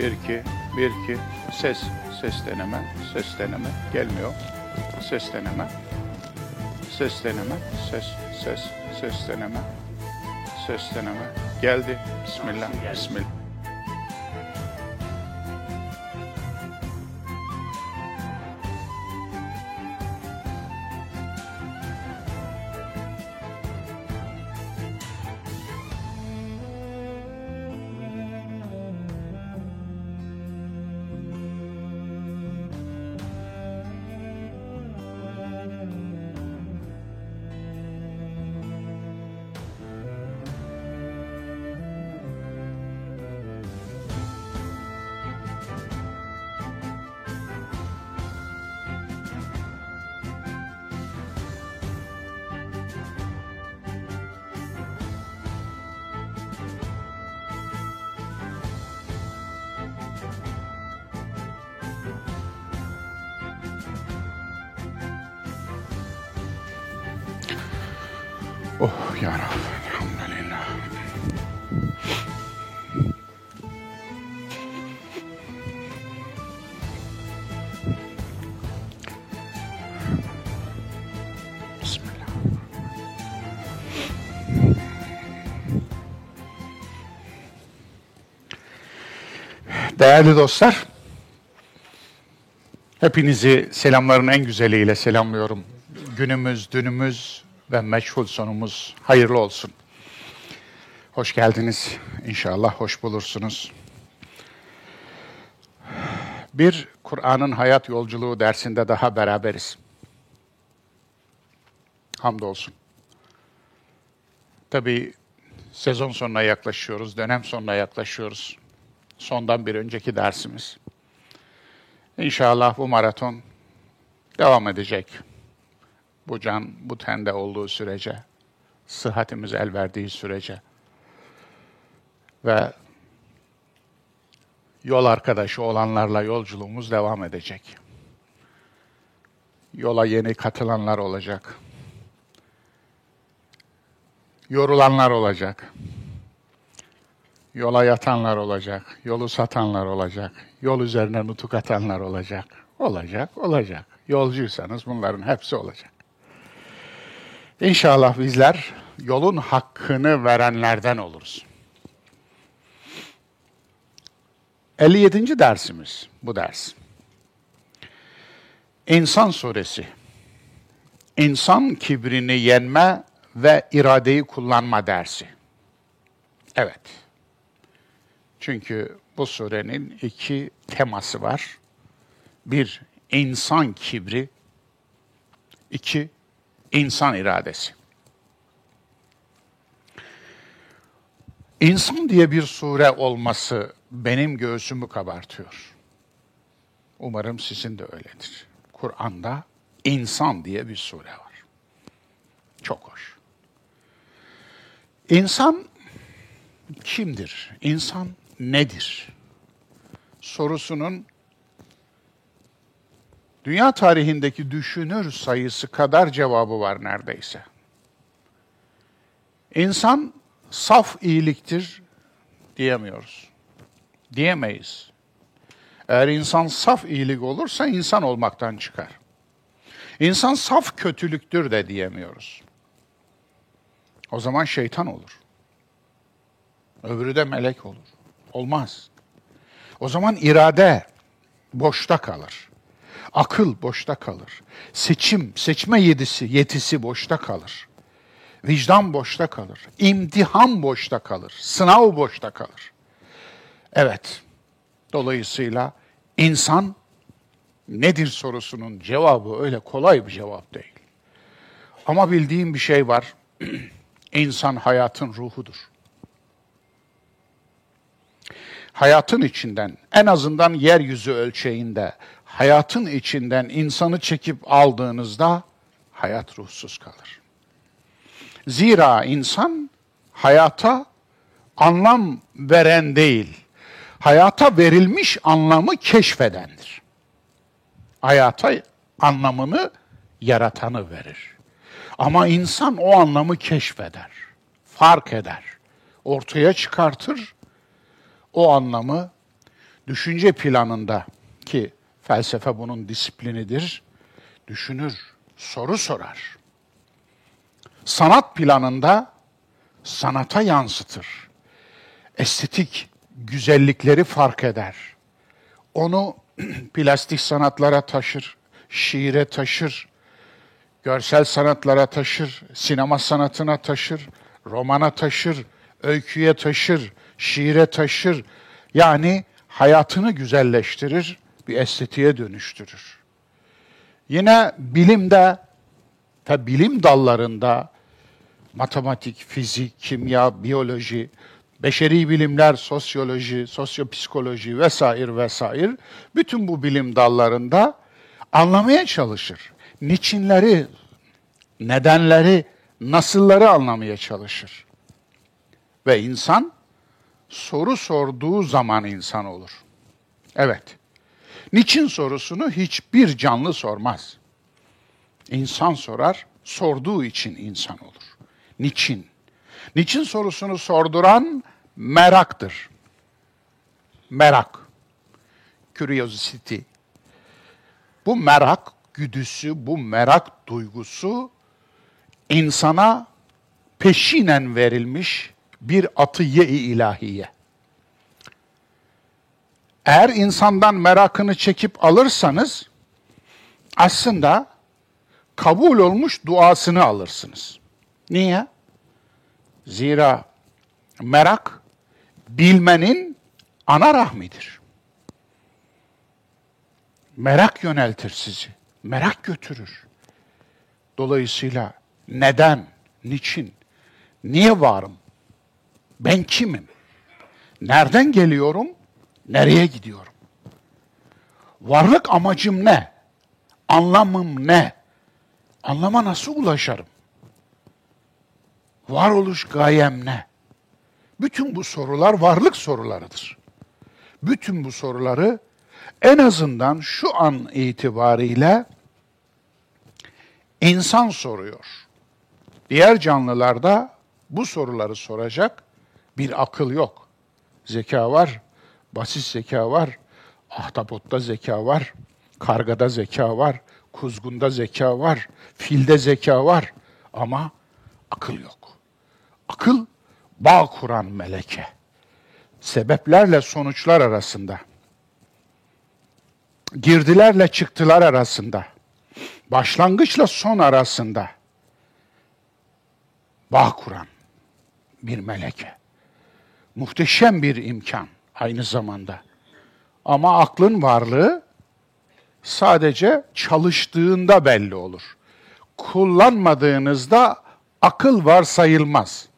Bir iki, bir iki. Ses, ses deneme, ses deneme. Gelmiyor. Ses deneme. Ses deneme, ses, ses, ses deneme. Ses deneme. Geldi. Bismillah, bismillah. Değerli dostlar, hepinizi selamların en güzeliyle selamlıyorum. Günümüz, dünümüz ve meşhur sonumuz hayırlı olsun. Hoş geldiniz. İnşallah hoş bulursunuz. Bir Kur'an'ın hayat yolculuğu dersinde daha beraberiz. Hamdolsun. Tabii sezon sonuna yaklaşıyoruz, dönem sonuna yaklaşıyoruz. Sondan bir önceki dersimiz. İnşallah bu maraton devam edecek. Bu can bu tende olduğu sürece, sıhhatimiz el verdiği sürece ve yol arkadaşı olanlarla yolculuğumuz devam edecek. Yola yeni katılanlar olacak. Yorulanlar olacak. Yola yatanlar olacak. Yolu satanlar olacak. Yol üzerine nutuk atanlar olacak. Olacak, olacak. Yolcuysanız bunların hepsi olacak. İnşallah bizler yolun hakkını verenlerden oluruz. 57. dersimiz bu ders. İnsan suresi. İnsan kibrini yenme ve iradeyi kullanma dersi. Evet. Çünkü bu surenin iki teması var. Bir, insan kibri. iki insan iradesi. İnsan diye bir sure olması benim göğsümü kabartıyor. Umarım sizin de öyledir. Kur'an'da insan diye bir sure var. Çok hoş. İnsan kimdir? İnsan nedir? Sorusunun dünya tarihindeki düşünür sayısı kadar cevabı var neredeyse. İnsan saf iyiliktir diyemiyoruz. Diyemeyiz. Eğer insan saf iyilik olursa insan olmaktan çıkar. İnsan saf kötülüktür de diyemiyoruz. O zaman şeytan olur. Öbürü de melek olur. Olmaz. O zaman irade boşta kalır. Akıl boşta kalır. Seçim, seçme yedisi, yetisi boşta kalır. Vicdan boşta kalır. İmtihan boşta kalır. Sınav boşta kalır. Evet. Dolayısıyla insan nedir sorusunun cevabı öyle kolay bir cevap değil. Ama bildiğim bir şey var. İnsan hayatın ruhudur. Hayatın içinden, en azından yeryüzü ölçeğinde, hayatın içinden insanı çekip aldığınızda hayat ruhsuz kalır. Zira insan hayata anlam veren değil, hayata verilmiş anlamı keşfedendir. Hayata anlamını yaratanı verir. Ama insan o anlamı keşfeder, fark eder, ortaya çıkartır. O anlamı düşünce planında ki felsefe bunun disiplinidir, düşünür, soru sorar. Sanat planında sanata yansıtır. Estetik güzellikleri fark eder. Onu plastik sanatlara taşır, şiire taşır, görsel sanatlara taşır, sinema sanatına taşır, romana taşır, öyküye taşır, şiire taşır. Yani hayatını güzelleştirir, bir estetiğe dönüştürür. Yine bilimde ve bilim dallarında matematik, fizik, kimya, biyoloji, beşeri bilimler, sosyoloji, sosyopsikoloji vesaire vesaire bütün bu bilim dallarında anlamaya çalışır. Niçinleri, nedenleri, nasılları anlamaya çalışır. Ve insan soru sorduğu zaman insan olur. Evet. Niçin sorusunu hiçbir canlı sormaz. İnsan sorar, sorduğu için insan olur. Niçin? Niçin sorusunu sorduran meraktır. Merak. Curiosity. Bu merak güdüsü, bu merak duygusu insana peşinen verilmiş bir atiye-i ilahiye. Eğer insandan merakını çekip alırsanız aslında kabul olmuş duasını alırsınız. Niye? Zira merak bilmenin ana rahmidir. Merak yöneltir sizi. Merak götürür. Dolayısıyla neden, niçin, niye varım? Ben kimim? Nereden geliyorum? Nereye gidiyorum? Varlık amacım ne? Anlamım ne? Anlama nasıl ulaşırım? Varoluş gayem ne? Bütün bu sorular varlık sorularıdır. Bütün bu soruları en azından şu an itibariyle insan soruyor. Diğer canlılarda bu soruları soracak bir akıl yok. Zeka var, basit zeka var, ahtapotta zeka var, kargada zeka var, kuzgunda zeka var, filde zeka var ama akıl yok. Akıl bağ kuran meleke. Sebeplerle sonuçlar arasında. Girdilerle çıktılar arasında. Başlangıçla son arasında. Bağ kuran bir meleke. Muhteşem bir imkan aynı zamanda. Ama aklın varlığı sadece çalıştığında belli olur. Kullanmadığınızda akıl var sayılmaz.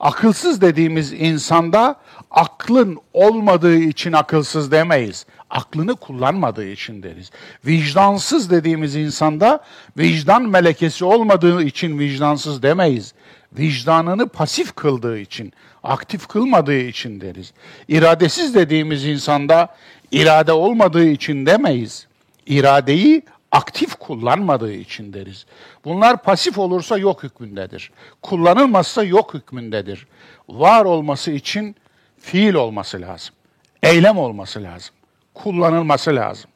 Akılsız dediğimiz insanda aklın olmadığı için akılsız demeyiz. Aklını kullanmadığı için deriz. Vicdansız dediğimiz insanda vicdan melekesi olmadığı için vicdansız demeyiz. Vicdanını pasif kıldığı için, aktif kılmadığı için deriz. İradesiz dediğimiz insanda irade olmadığı için demeyiz. İradeyi aktif kullanmadığı için deriz. Bunlar pasif olursa yok hükmündedir. Kullanılmazsa yok hükmündedir. Var olması için fiil olması lazım. Eylem olması lazım. Kullanılması lazım.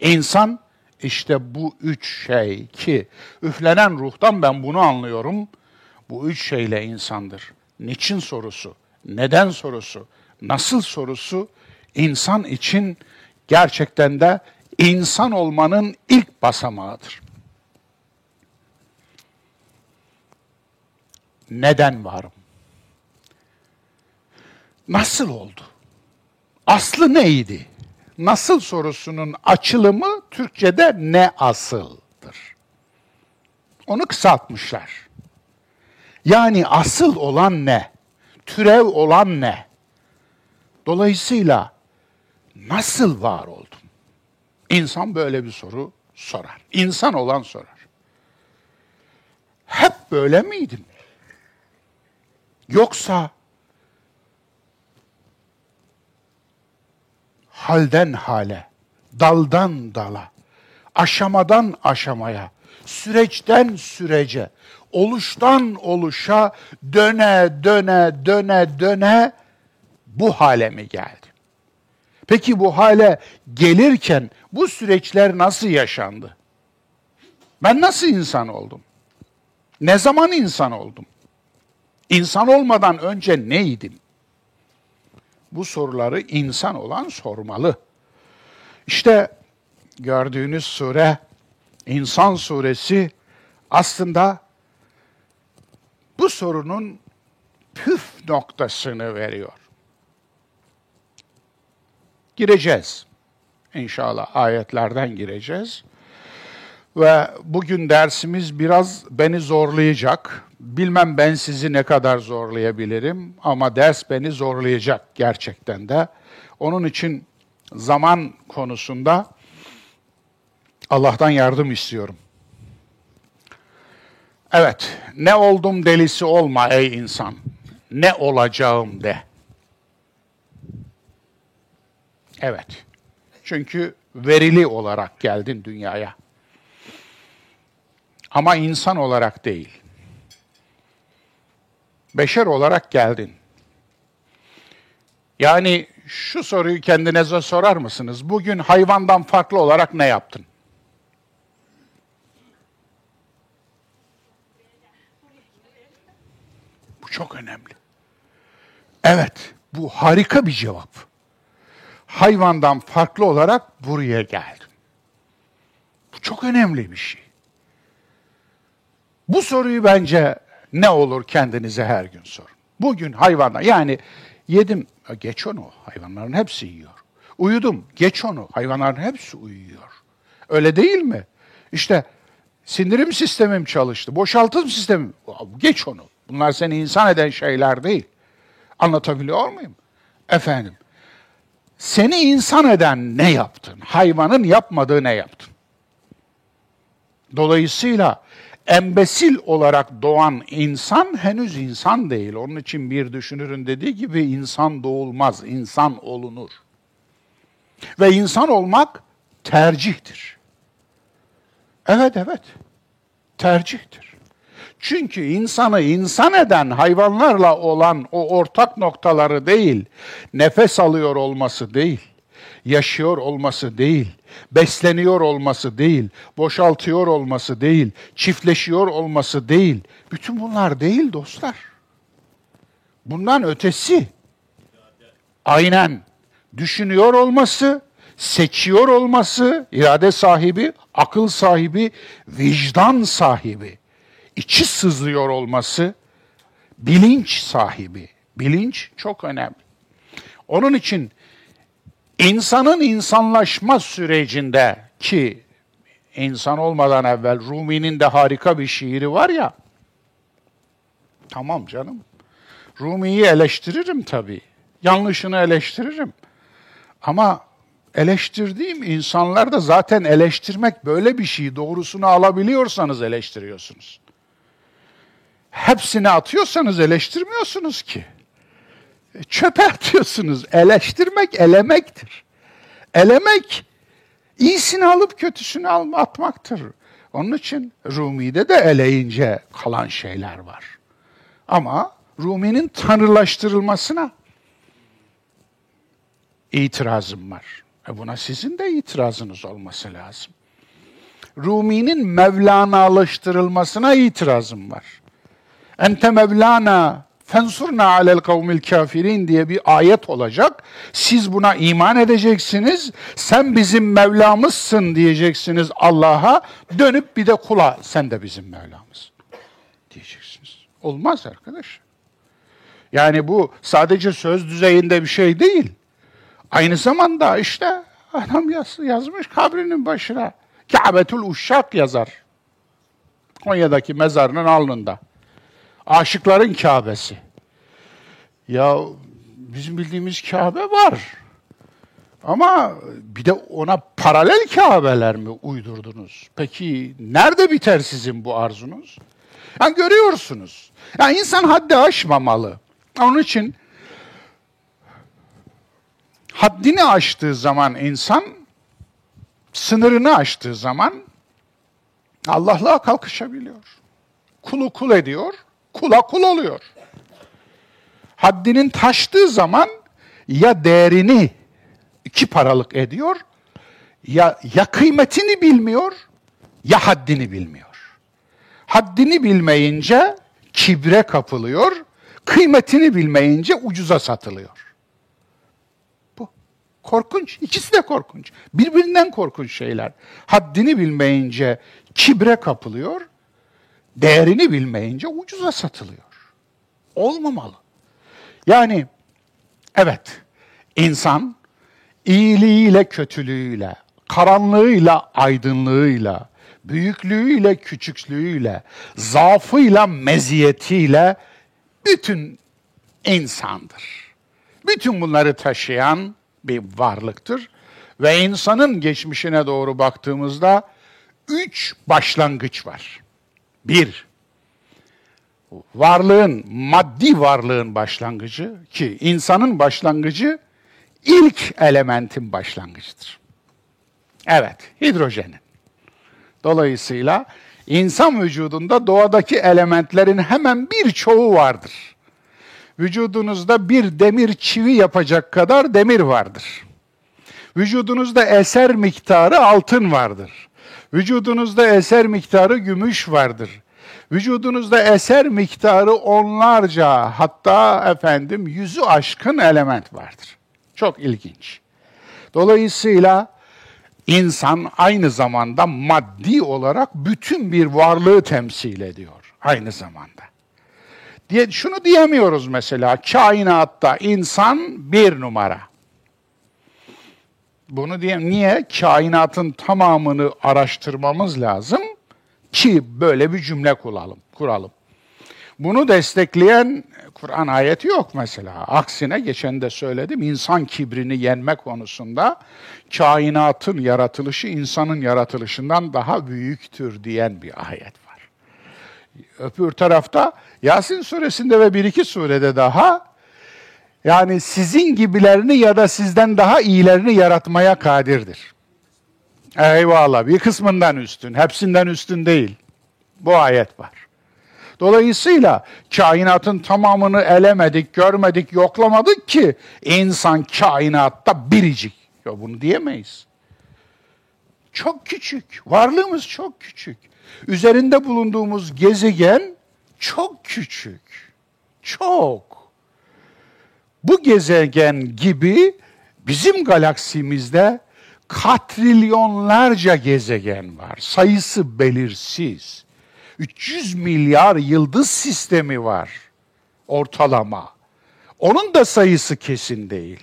İnsan işte bu üç şey ki üflenen ruhtan ben bunu anlıyorum. Bu üç şeyle insandır. Niçin sorusu, neden sorusu, nasıl sorusu insan için gerçekten de insan olmanın ilk basamağıdır. Neden varım? Nasıl oldu? Aslı neydi? Nasıl sorusunun açılımı Türkçe'de ne asıldır? Onu kısaltmışlar. Yani asıl olan ne? Türev olan ne? Dolayısıyla nasıl var oldum? İnsan böyle bir soru sorar. İnsan olan sorar. Hep böyle miydim? Yoksa halden hale, daldan dala, aşamadan aşamaya, süreçten sürece, oluştan oluşa döne döne döne döne bu hale mi geldim? Peki bu hale gelirken bu süreçler nasıl yaşandı? Ben nasıl insan oldum? Ne zaman insan oldum? İnsan olmadan önce neydim? Bu soruları insan olan sormalı. İşte gördüğünüz sure İnsan suresi aslında bu sorunun püf noktasını veriyor. Gireceğiz. İnşallah ayetlerden gireceğiz. Ve bugün dersimiz biraz beni zorlayacak. Bilmem ben sizi ne kadar zorlayabilirim ama ders beni zorlayacak gerçekten de. Onun için zaman konusunda Allah'tan yardım istiyorum. Evet, ne oldum delisi olma ey insan. Ne olacağım de. Evet. Çünkü verili olarak geldin dünyaya. Ama insan olarak değil. Beşer olarak geldin. Yani şu soruyu kendinize sorar mısınız? Bugün hayvandan farklı olarak ne yaptın? Çok önemli. Evet, bu harika bir cevap. Hayvandan farklı olarak buraya geldim. Bu çok önemli bir şey. Bu soruyu bence ne olur kendinize her gün sorun. Bugün hayvanlar yani yedim geç onu hayvanların hepsi yiyor. Uyudum geç onu hayvanların hepsi uyuyor. Öyle değil mi? İşte sindirim sistemim çalıştı, boşaltım sistemim geç onu. Bunlar seni insan eden şeyler değil. Anlatabiliyor muyum? Efendim, seni insan eden ne yaptın? Hayvanın yapmadığı ne yaptın? Dolayısıyla embesil olarak doğan insan henüz insan değil. Onun için bir düşünürün dediği gibi insan doğulmaz, insan olunur. Ve insan olmak tercihtir. Evet evet, tercihtir. Çünkü insanı insan eden hayvanlarla olan o ortak noktaları değil, nefes alıyor olması değil, yaşıyor olması değil, besleniyor olması değil, boşaltıyor olması değil, çiftleşiyor olması değil. Bütün bunlar değil dostlar. Bundan ötesi. Aynen. Düşünüyor olması, seçiyor olması, irade sahibi, akıl sahibi, vicdan sahibi içi sızlıyor olması bilinç sahibi. Bilinç çok önemli. Onun için insanın insanlaşma sürecinde ki insan olmadan evvel Rumi'nin de harika bir şiiri var ya. Tamam canım. Rumi'yi eleştiririm tabii. Yanlışını eleştiririm. Ama eleştirdiğim insanlar da zaten eleştirmek böyle bir şey. Doğrusunu alabiliyorsanız eleştiriyorsunuz hepsini atıyorsanız eleştirmiyorsunuz ki. E, çöpe atıyorsunuz. Eleştirmek elemektir. Elemek iyisini alıp kötüsünü atmaktır. Onun için Rumi'de de eleyince kalan şeyler var. Ama Rumi'nin tanrılaştırılmasına itirazım var. E buna sizin de itirazınız olması lazım. Rumi'nin Mevlana'laştırılmasına itirazım var. Ente Mevlana fensurna alel kavmil kafirin diye bir ayet olacak. Siz buna iman edeceksiniz. Sen bizim Mevlamızsın diyeceksiniz Allah'a. Dönüp bir de kula sen de bizim Mevlamız diyeceksiniz. Olmaz arkadaş. Yani bu sadece söz düzeyinde bir şey değil. Aynı zamanda işte adam yaz, yazmış kabrinin başına. Kâbetül Uşşak yazar. Konya'daki mezarının alnında. Aşıkların Kabe'si. Ya bizim bildiğimiz Kabe var. Ama bir de ona paralel Kabe'ler mi uydurdunuz? Peki nerede biter sizin bu arzunuz? Yani görüyorsunuz. Yani insan haddi aşmamalı. Onun için haddini aştığı zaman insan, sınırını aştığı zaman Allah'la kalkışabiliyor. Kulu kul ediyor, kula kul oluyor. Haddinin taştığı zaman ya değerini iki paralık ediyor. Ya, ya kıymetini bilmiyor ya haddini bilmiyor. Haddini bilmeyince kibre kapılıyor, kıymetini bilmeyince ucuza satılıyor. Bu korkunç. İkisi de korkunç. Birbirinden korkunç şeyler. Haddini bilmeyince kibre kapılıyor, değerini bilmeyince ucuza satılıyor. Olmamalı. Yani evet, insan iyiliğiyle kötülüğüyle, karanlığıyla aydınlığıyla, büyüklüğüyle küçüklüğüyle, zaafıyla meziyetiyle bütün insandır. Bütün bunları taşıyan bir varlıktır. Ve insanın geçmişine doğru baktığımızda üç başlangıç var. Bir, varlığın, maddi varlığın başlangıcı ki insanın başlangıcı ilk elementin başlangıcıdır. Evet, hidrojenin. Dolayısıyla insan vücudunda doğadaki elementlerin hemen birçoğu vardır. Vücudunuzda bir demir çivi yapacak kadar demir vardır. Vücudunuzda eser miktarı altın vardır. Vücudunuzda eser miktarı gümüş vardır. Vücudunuzda eser miktarı onlarca hatta efendim yüzü aşkın element vardır. Çok ilginç. Dolayısıyla insan aynı zamanda maddi olarak bütün bir varlığı temsil ediyor aynı zamanda. Diye, şunu diyemiyoruz mesela, kainatta insan bir numara. Bunu diye niye? Kainatın tamamını araştırmamız lazım ki böyle bir cümle kuralım. kuralım. Bunu destekleyen Kur'an ayeti yok mesela. Aksine geçen de söyledim insan kibrini yenme konusunda kainatın yaratılışı insanın yaratılışından daha büyüktür diyen bir ayet var. Öbür tarafta Yasin suresinde ve bir iki surede daha yani sizin gibilerini ya da sizden daha iyilerini yaratmaya kadirdir. Eyvallah bir kısmından üstün, hepsinden üstün değil. Bu ayet var. Dolayısıyla kainatın tamamını elemedik, görmedik, yoklamadık ki insan kainatta biricik. Ya bunu diyemeyiz. Çok küçük. Varlığımız çok küçük. Üzerinde bulunduğumuz gezegen çok küçük. Çok. Bu gezegen gibi bizim galaksimizde katrilyonlarca gezegen var. Sayısı belirsiz. 300 milyar yıldız sistemi var ortalama. Onun da sayısı kesin değil.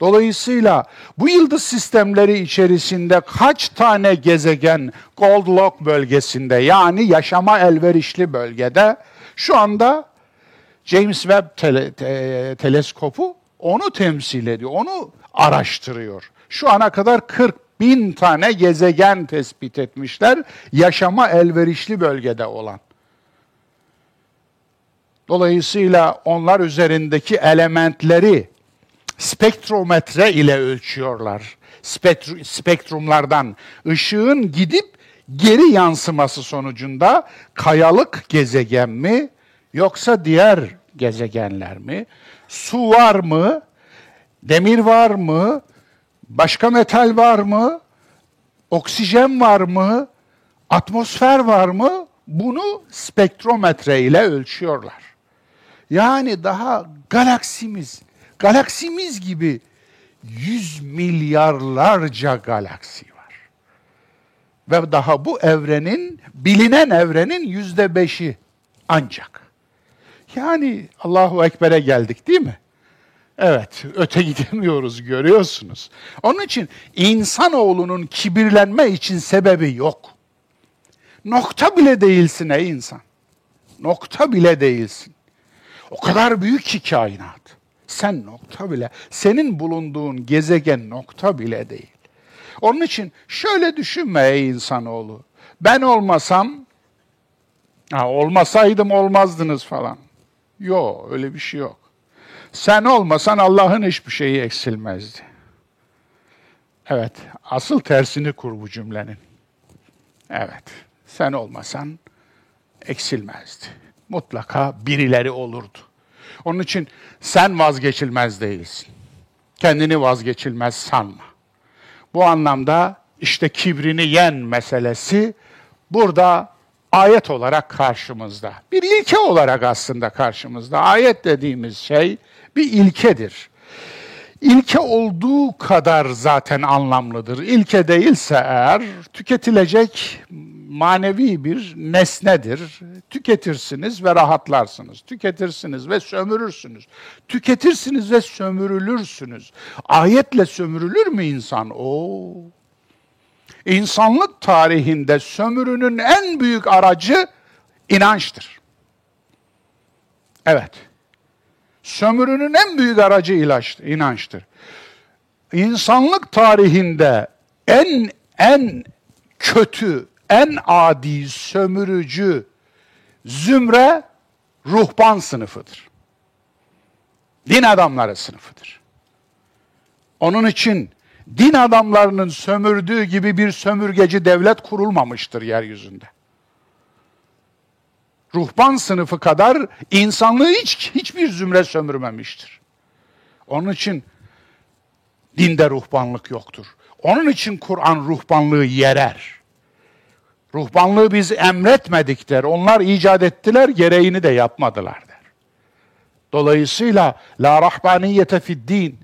Dolayısıyla bu yıldız sistemleri içerisinde kaç tane gezegen Goldlock bölgesinde yani yaşama elverişli bölgede şu anda James Webb tele, te, teleskopu onu temsil ediyor, onu araştırıyor. Şu ana kadar 40 bin tane gezegen tespit etmişler yaşama elverişli bölgede olan. Dolayısıyla onlar üzerindeki elementleri spektrometre ile ölçüyorlar. Spektr spektrumlardan ışığın gidip geri yansıması sonucunda kayalık gezegen mi yoksa diğer gezegenler mi? Su var mı? Demir var mı? Başka metal var mı? Oksijen var mı? Atmosfer var mı? Bunu spektrometre ile ölçüyorlar. Yani daha galaksimiz, galaksimiz gibi yüz milyarlarca galaksi var. Ve daha bu evrenin, bilinen evrenin yüzde beşi ancak. Yani Allahu Ekber'e geldik değil mi? Evet, öte gidemiyoruz görüyorsunuz. Onun için insanoğlunun kibirlenme için sebebi yok. Nokta bile değilsin ey insan. Nokta bile değilsin. O kadar büyük ki kainat. Sen nokta bile, senin bulunduğun gezegen nokta bile değil. Onun için şöyle düşünme ey insanoğlu. Ben olmasam, ha, olmasaydım olmazdınız falan. Yok, öyle bir şey yok. Sen olmasan Allah'ın hiçbir şeyi eksilmezdi. Evet, asıl tersini kur bu cümlenin. Evet, sen olmasan eksilmezdi. Mutlaka birileri olurdu. Onun için sen vazgeçilmez değilsin. Kendini vazgeçilmez sanma. Bu anlamda işte kibrini yen meselesi burada ayet olarak karşımızda. Bir ilke olarak aslında karşımızda. Ayet dediğimiz şey bir ilkedir. İlke olduğu kadar zaten anlamlıdır. İlke değilse eğer tüketilecek manevi bir nesnedir. Tüketirsiniz ve rahatlarsınız. Tüketirsiniz ve sömürürsünüz. Tüketirsiniz ve sömürülürsünüz. Ayetle sömürülür mü insan? Oo. İnsanlık tarihinde sömürünün en büyük aracı inançtır. Evet. Sömürünün en büyük aracı ilaçtır, inançtır. İnsanlık tarihinde en en kötü, en adi sömürücü zümre ruhban sınıfıdır. Din adamları sınıfıdır. Onun için din adamlarının sömürdüğü gibi bir sömürgeci devlet kurulmamıştır yeryüzünde. Ruhban sınıfı kadar insanlığı hiç hiçbir zümre sömürmemiştir. Onun için dinde ruhbanlık yoktur. Onun için Kur'an ruhbanlığı yerer. Ruhbanlığı biz emretmedik der. Onlar icat ettiler, gereğini de yapmadılar der. Dolayısıyla la rahbaniyete fid din.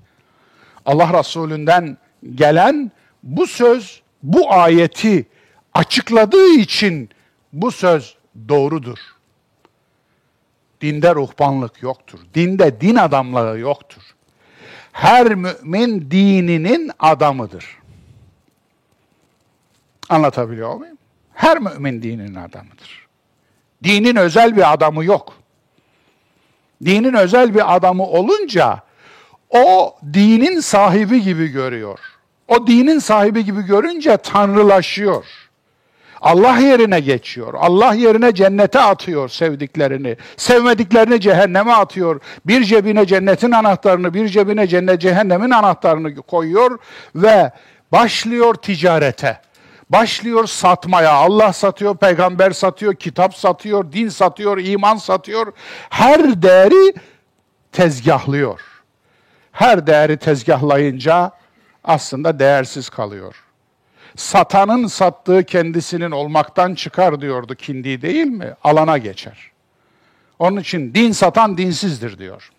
Allah Resulü'nden gelen bu söz, bu ayeti açıkladığı için bu söz doğrudur. Dinde ruhbanlık yoktur. Dinde din adamlığı yoktur. Her mümin dininin adamıdır. Anlatabiliyor muyum? Her mümin dinin adamıdır. Dinin özel bir adamı yok. Dinin özel bir adamı olunca o dinin sahibi gibi görüyor. O dinin sahibi gibi görünce tanrılaşıyor. Allah yerine geçiyor. Allah yerine cennete atıyor sevdiklerini. Sevmediklerini cehenneme atıyor. Bir cebine cennetin anahtarını, bir cebine cennet cehennemin anahtarını koyuyor ve başlıyor ticarete. Başlıyor satmaya. Allah satıyor, peygamber satıyor, kitap satıyor, din satıyor, iman satıyor. Her değeri tezgahlıyor. Her değeri tezgahlayınca aslında değersiz kalıyor. Satanın sattığı kendisinin olmaktan çıkar diyordu Kindi değil mi? Alana geçer. Onun için din satan dinsizdir diyor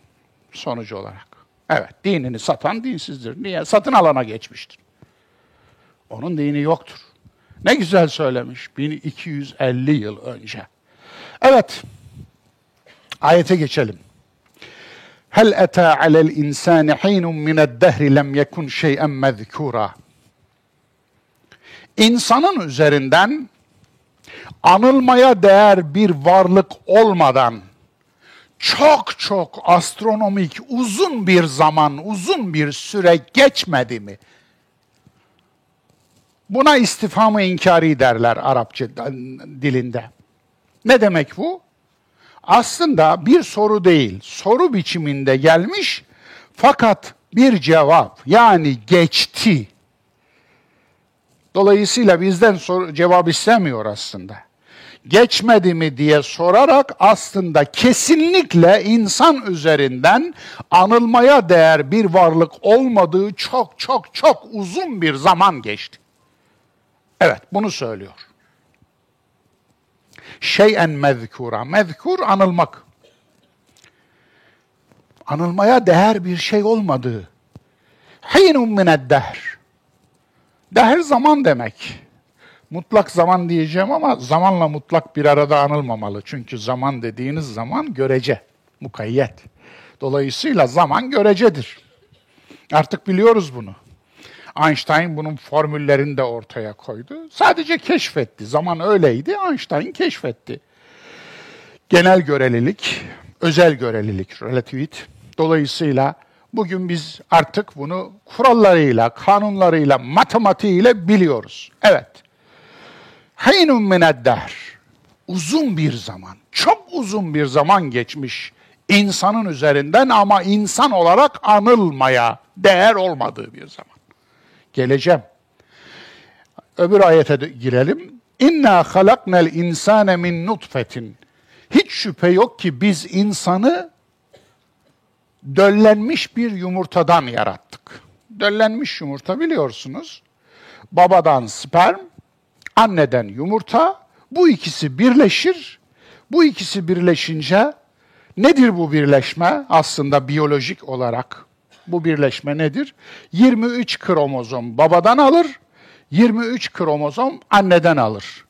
sonucu olarak. Evet, dinini satan dinsizdir. Niye? Satın alana geçmiştir. Onun dini yoktur. Ne güzel söylemiş 1250 yıl önce. Evet, ayete geçelim. Hel eta alel insani hinun mined dehri lem yekun şey'en mezkura. İnsanın üzerinden anılmaya değer bir varlık olmadan çok çok astronomik uzun bir zaman, uzun bir süre geçmedi mi? Buna istifamı inkari derler Arapça dilinde. Ne demek bu? Aslında bir soru değil, soru biçiminde gelmiş fakat bir cevap yani geçti. Dolayısıyla bizden sor, cevap istemiyor aslında. Geçmedi mi diye sorarak aslında kesinlikle insan üzerinden anılmaya değer bir varlık olmadığı çok çok çok uzun bir zaman geçti. Evet, bunu söylüyor. Şeyen mezkura. Mezkur anılmak. Anılmaya değer bir şey olmadığı. Hinun mined dehr. Dehr zaman demek. Mutlak zaman diyeceğim ama zamanla mutlak bir arada anılmamalı. Çünkü zaman dediğiniz zaman görece, mukayyet. Dolayısıyla zaman görecedir. Artık biliyoruz bunu. Einstein bunun formüllerini de ortaya koydu. Sadece keşfetti. Zaman öyleydi, Einstein keşfetti. Genel görelilik, özel görelilik, relativit. Dolayısıyla bugün biz artık bunu kurallarıyla, kanunlarıyla, matematiğiyle biliyoruz. Evet. Haynun mineddahr. Uzun bir zaman, çok uzun bir zaman geçmiş insanın üzerinden ama insan olarak anılmaya değer olmadığı bir zaman geleceğim. Öbür ayete de girelim. İnna halaknel insane min nutfetin. Hiç şüphe yok ki biz insanı döllenmiş bir yumurtadan yarattık. Döllenmiş yumurta biliyorsunuz. Babadan sperm, anneden yumurta. Bu ikisi birleşir. Bu ikisi birleşince nedir bu birleşme? Aslında biyolojik olarak bu birleşme nedir? 23 kromozom babadan alır, 23 kromozom anneden alır.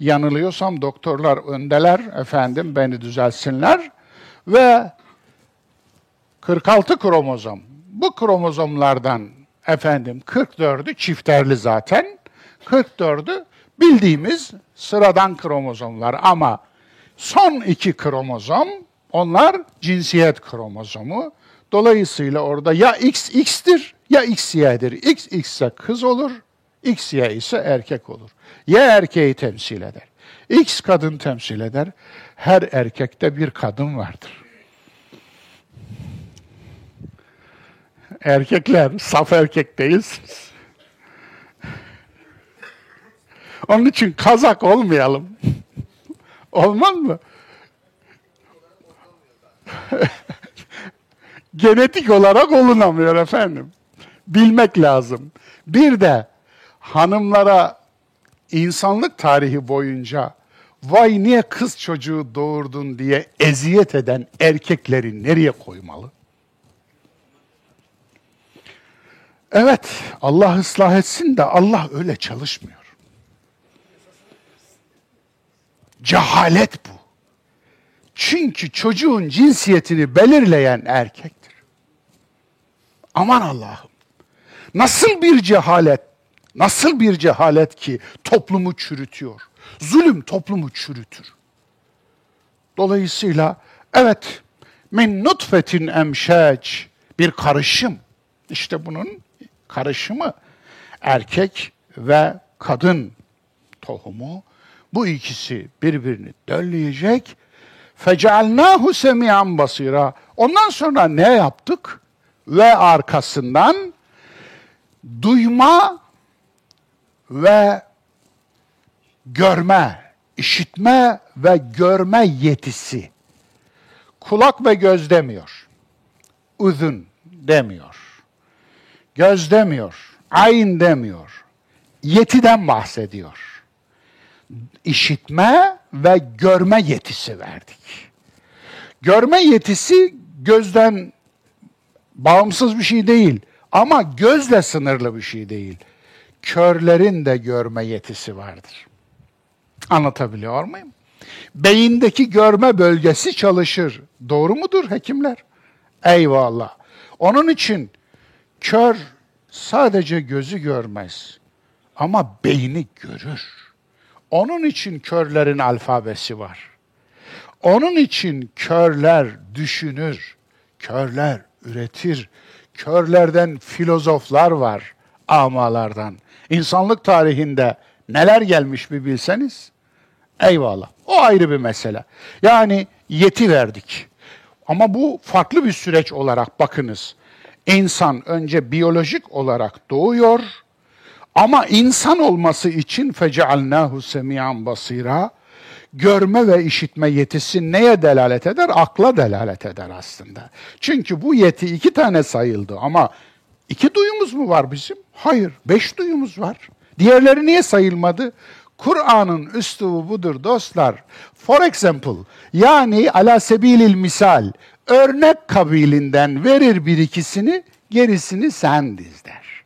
Yanılıyorsam doktorlar öndeler, efendim beni düzelsinler. Ve 46 kromozom. Bu kromozomlardan efendim 44'ü çifterli zaten. 44'ü bildiğimiz sıradan kromozomlar ama son iki kromozom onlar cinsiyet kromozomu. Dolayısıyla orada ya XX'tir ya XY'dir. XX ise kız olur, XY ise erkek olur. Ya erkeği temsil eder. X kadın temsil eder. Her erkekte bir kadın vardır. Erkekler saf erkek değilsiniz. Onun için kazak olmayalım. Olmaz mı? Genetik olarak olunamıyor efendim. Bilmek lazım. Bir de hanımlara insanlık tarihi boyunca vay niye kız çocuğu doğurdun diye eziyet eden erkekleri nereye koymalı? Evet, Allah ıslah etsin de Allah öyle çalışmıyor. Cehalet bu. Çünkü çocuğun cinsiyetini belirleyen erkektir. Aman Allah'ım. Nasıl bir cehalet, nasıl bir cehalet ki toplumu çürütüyor. Zulüm toplumu çürütür. Dolayısıyla evet min nutfetin emşeç bir karışım. İşte bunun karışımı erkek ve kadın tohumu bu ikisi birbirini dölleyecek. Fecealnahu semiyan basira. Ondan sonra ne yaptık? Ve arkasından duyma ve görme, işitme ve görme yetisi. Kulak ve göz demiyor. Uzun demiyor. Göz demiyor. Ayn demiyor. Yetiden bahsediyor. İşitme ve görme yetisi verdik. Görme yetisi gözden bağımsız bir şey değil ama gözle sınırlı bir şey değil. Körlerin de görme yetisi vardır. Anlatabiliyor muyum? Beyindeki görme bölgesi çalışır. Doğru mudur hekimler? Eyvallah. Onun için kör sadece gözü görmez ama beyni görür. Onun için körlerin alfabesi var. Onun için körler düşünür, körler üretir. Körlerden filozoflar var, amalardan. İnsanlık tarihinde neler gelmiş bir bilseniz. Eyvallah. O ayrı bir mesele. Yani yeti verdik. Ama bu farklı bir süreç olarak bakınız. İnsan önce biyolojik olarak doğuyor ama insan olması için fecealnahu semiyan basira görme ve işitme yetisi neye delalet eder? Akla delalet eder aslında. Çünkü bu yeti iki tane sayıldı ama iki duyumuz mu var bizim? Hayır, beş duyumuz var. Diğerleri niye sayılmadı? Kur'an'ın üslubu budur dostlar. For example, yani ala sebilil misal, örnek kabilinden verir bir ikisini, gerisini sen diz der.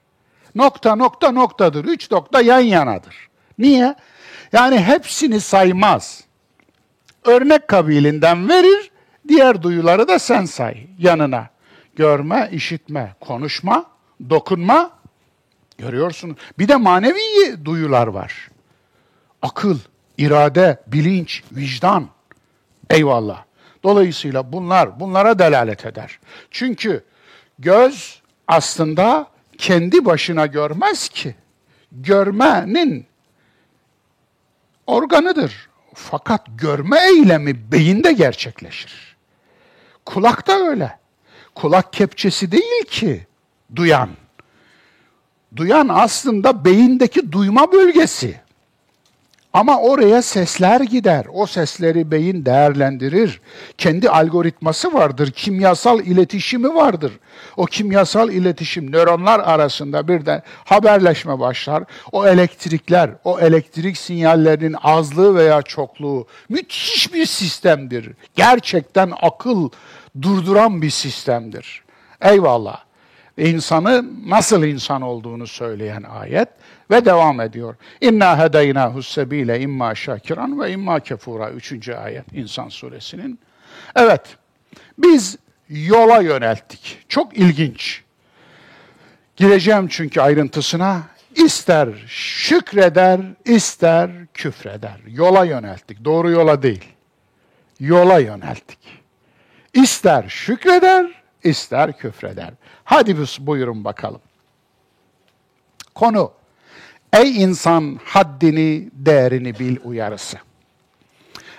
Nokta nokta noktadır. Üç nokta yan yanadır. Niye? Yani hepsini saymaz. Örnek kabilinden verir, diğer duyuları da sen say yanına. Görme, işitme, konuşma, dokunma. Görüyorsunuz. Bir de manevi duyular var. Akıl, irade, bilinç, vicdan. Eyvallah. Dolayısıyla bunlar bunlara delalet eder. Çünkü göz aslında kendi başına görmez ki. Görmenin organıdır. Fakat görme eylemi beyinde gerçekleşir. Kulak da öyle. Kulak kepçesi değil ki duyan. Duyan aslında beyindeki duyma bölgesi. Ama oraya sesler gider. O sesleri beyin değerlendirir. Kendi algoritması vardır. Kimyasal iletişimi vardır. O kimyasal iletişim nöronlar arasında birden haberleşme başlar. O elektrikler, o elektrik sinyallerinin azlığı veya çokluğu müthiş bir sistemdir. Gerçekten akıl durduran bir sistemdir. Eyvallah. İnsanı nasıl insan olduğunu söyleyen ayet ve devam ediyor. İnna hedeynahu sebile imma şakiran ve imma kefura. Üçüncü ayet İnsan suresinin. Evet, biz yola yönelttik. Çok ilginç. Gireceğim çünkü ayrıntısına. İster şükreder, ister küfreder. Yola yönelttik. Doğru yola değil. Yola yönelttik. İster şükreder, ister küfreder. Hadi buyurun bakalım. Konu Ey insan haddini, değerini bil uyarısı.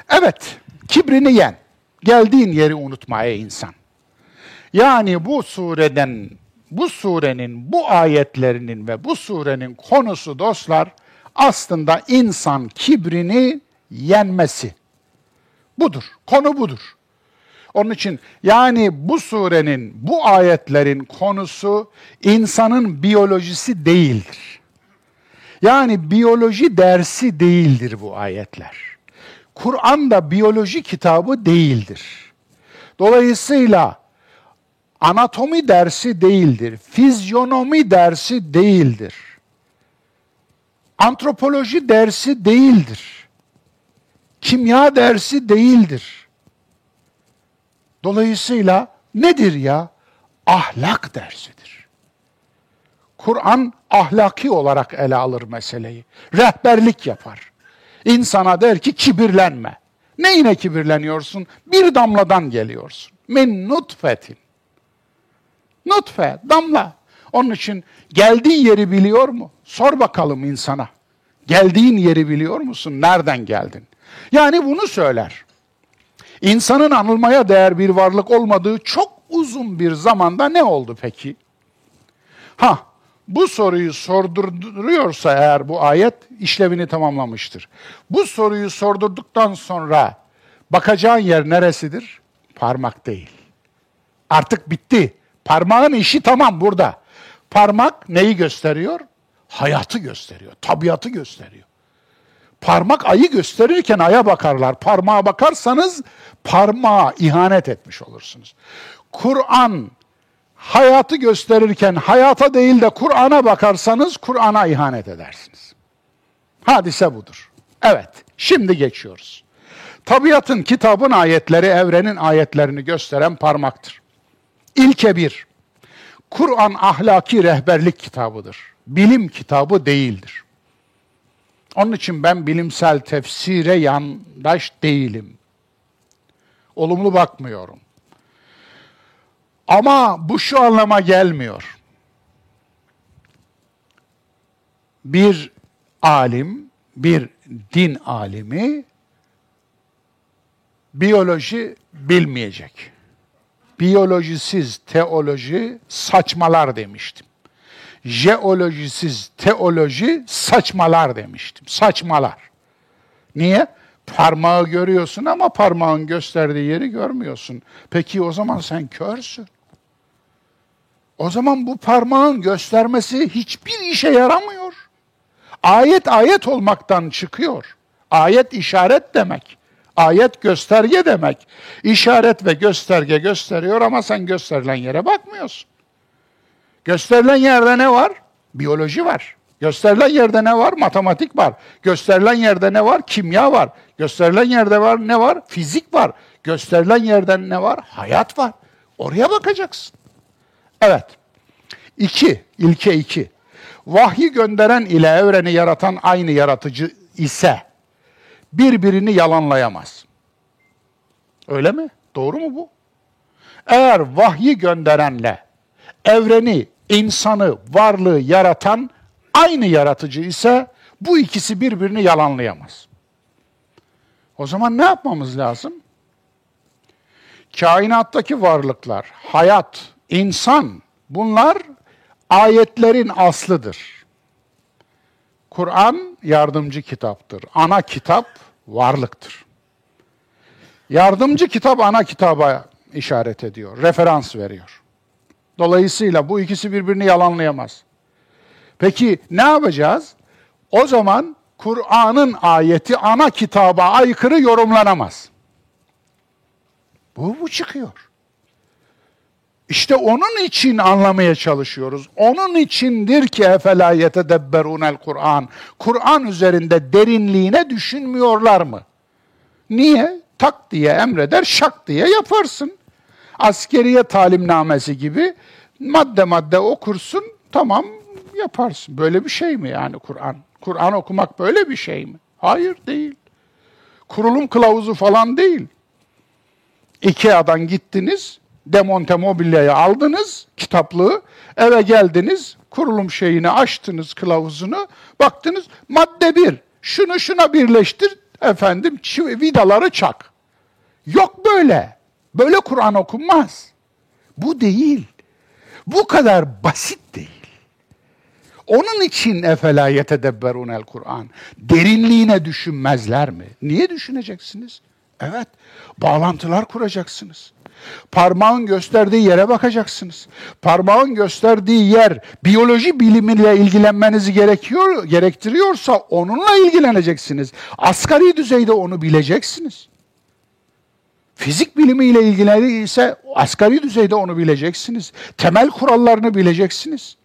Evet, kibrini yen. Geldiğin yeri unutma ey insan. Yani bu sureden, bu surenin, bu ayetlerinin ve bu surenin konusu dostlar aslında insan kibrini yenmesi. Budur, konu budur. Onun için yani bu surenin, bu ayetlerin konusu insanın biyolojisi değildir. Yani biyoloji dersi değildir bu ayetler. Kur'an da biyoloji kitabı değildir. Dolayısıyla anatomi dersi değildir, fizyonomi dersi değildir. Antropoloji dersi değildir. Kimya dersi değildir. Dolayısıyla nedir ya? Ahlak dersidir. Kur'an ahlaki olarak ele alır meseleyi. Rehberlik yapar. İnsana der ki kibirlenme. Neyine kibirleniyorsun? Bir damladan geliyorsun. Min nutfetin. Nutfe, damla. Onun için geldiğin yeri biliyor mu? Sor bakalım insana. Geldiğin yeri biliyor musun? Nereden geldin? Yani bunu söyler. İnsanın anılmaya değer bir varlık olmadığı çok uzun bir zamanda ne oldu peki? Ha, bu soruyu sorduruyorsa eğer bu ayet işlevini tamamlamıştır. Bu soruyu sordurduktan sonra bakacağın yer neresidir? Parmak değil. Artık bitti. Parmağın işi tamam burada. Parmak neyi gösteriyor? Hayatı gösteriyor, tabiatı gösteriyor. Parmak ayı gösterirken aya bakarlar. Parmağa bakarsanız parmağa ihanet etmiş olursunuz. Kur'an hayatı gösterirken hayata değil de Kur'an'a bakarsanız Kur'an'a ihanet edersiniz. Hadise budur. Evet, şimdi geçiyoruz. Tabiatın, kitabın ayetleri, evrenin ayetlerini gösteren parmaktır. İlke bir, Kur'an ahlaki rehberlik kitabıdır. Bilim kitabı değildir. Onun için ben bilimsel tefsire yandaş değilim. Olumlu bakmıyorum. Ama bu şu anlama gelmiyor. Bir alim, bir din alimi biyoloji bilmeyecek. Biyolojisiz teoloji saçmalar demiştim. Jeolojisiz teoloji saçmalar demiştim. Saçmalar. Niye? Parmağı görüyorsun ama parmağın gösterdiği yeri görmüyorsun. Peki o zaman sen körsün. O zaman bu parmağın göstermesi hiçbir işe yaramıyor. Ayet ayet olmaktan çıkıyor. Ayet işaret demek. Ayet gösterge demek. İşaret ve gösterge gösteriyor ama sen gösterilen yere bakmıyorsun. Gösterilen yerde ne var? Biyoloji var. Gösterilen yerde ne var? Matematik var. Gösterilen yerde ne var? Kimya var. Gösterilen yerde var ne var? Fizik var. Gösterilen yerden ne var? Hayat var. Oraya bakacaksın. Evet. İki, ilke iki. Vahyi gönderen ile evreni yaratan aynı yaratıcı ise birbirini yalanlayamaz. Öyle mi? Doğru mu bu? Eğer vahyi gönderenle evreni, insanı, varlığı yaratan aynı yaratıcı ise bu ikisi birbirini yalanlayamaz. O zaman ne yapmamız lazım? Kainattaki varlıklar, hayat, insan bunlar ayetlerin aslıdır. Kur'an yardımcı kitaptır. Ana kitap varlıktır. Yardımcı kitap ana kitaba işaret ediyor, referans veriyor. Dolayısıyla bu ikisi birbirini yalanlayamaz. Peki ne yapacağız? O zaman Kur'an'ın ayeti ana kitaba aykırı yorumlanamaz. Bu, bu çıkıyor. İşte onun için anlamaya çalışıyoruz. Onun içindir ki efela yetedebberunel Kur'an. Kur'an üzerinde derinliğine düşünmüyorlar mı? Niye? Tak diye emreder, şak diye yaparsın. Askeriye talimnamesi gibi madde madde okursun, tamam yaparsın. Böyle bir şey mi yani Kur'an? Kur'an okumak böyle bir şey mi? Hayır değil. Kurulum kılavuzu falan değil. Ikea'dan gittiniz, demonte mobilyayı aldınız, kitaplığı, eve geldiniz, kurulum şeyini açtınız kılavuzunu, baktınız madde bir, şunu şuna birleştir, efendim vidaları çak. Yok böyle. Böyle Kur'an okunmaz. Bu değil. Bu kadar basit değil. Onun için efela yetedebberunel Kur'an. Derinliğine düşünmezler mi? Niye düşüneceksiniz? Evet, bağlantılar kuracaksınız. Parmağın gösterdiği yere bakacaksınız. Parmağın gösterdiği yer biyoloji bilimiyle ilgilenmenizi gerekiyor, gerektiriyorsa onunla ilgileneceksiniz. Asgari düzeyde onu bileceksiniz. Fizik bilimiyle ilgili ise asgari düzeyde onu bileceksiniz. Temel kurallarını bileceksiniz.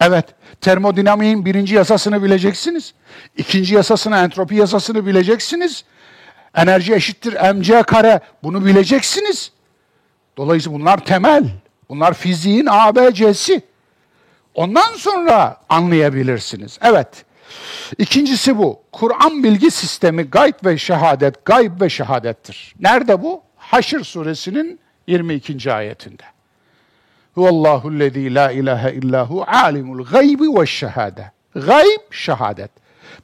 Evet, termodinamiğin birinci yasasını bileceksiniz. İkinci yasasını, entropi yasasını bileceksiniz. Enerji eşittir mc kare. Bunu bileceksiniz. Dolayısıyla bunlar temel. Bunlar fiziğin ABC'si. Ondan sonra anlayabilirsiniz. Evet. İkincisi bu. Kur'an bilgi sistemi gayb ve şehadet, gayb ve şehadettir. Nerede bu? Haşr suresinin 22. ayetinde. Huvallahu lezî la ilahe illahu alimul gaybi ve şehade. Gayb, şehadet.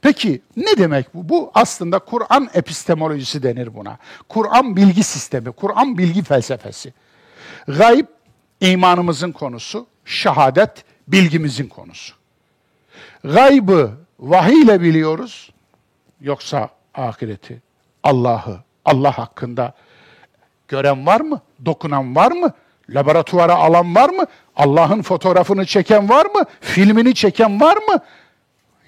Peki ne demek bu? Bu aslında Kur'an epistemolojisi denir buna. Kur'an bilgi sistemi, Kur'an bilgi felsefesi. Gayb imanımızın konusu, şehadet bilgimizin konusu. Gaybı vahiy ile biliyoruz. Yoksa ahireti, Allah'ı, Allah hakkında gören var mı? Dokunan var mı? Laboratuvara alan var mı? Allah'ın fotoğrafını çeken var mı? Filmini çeken var mı?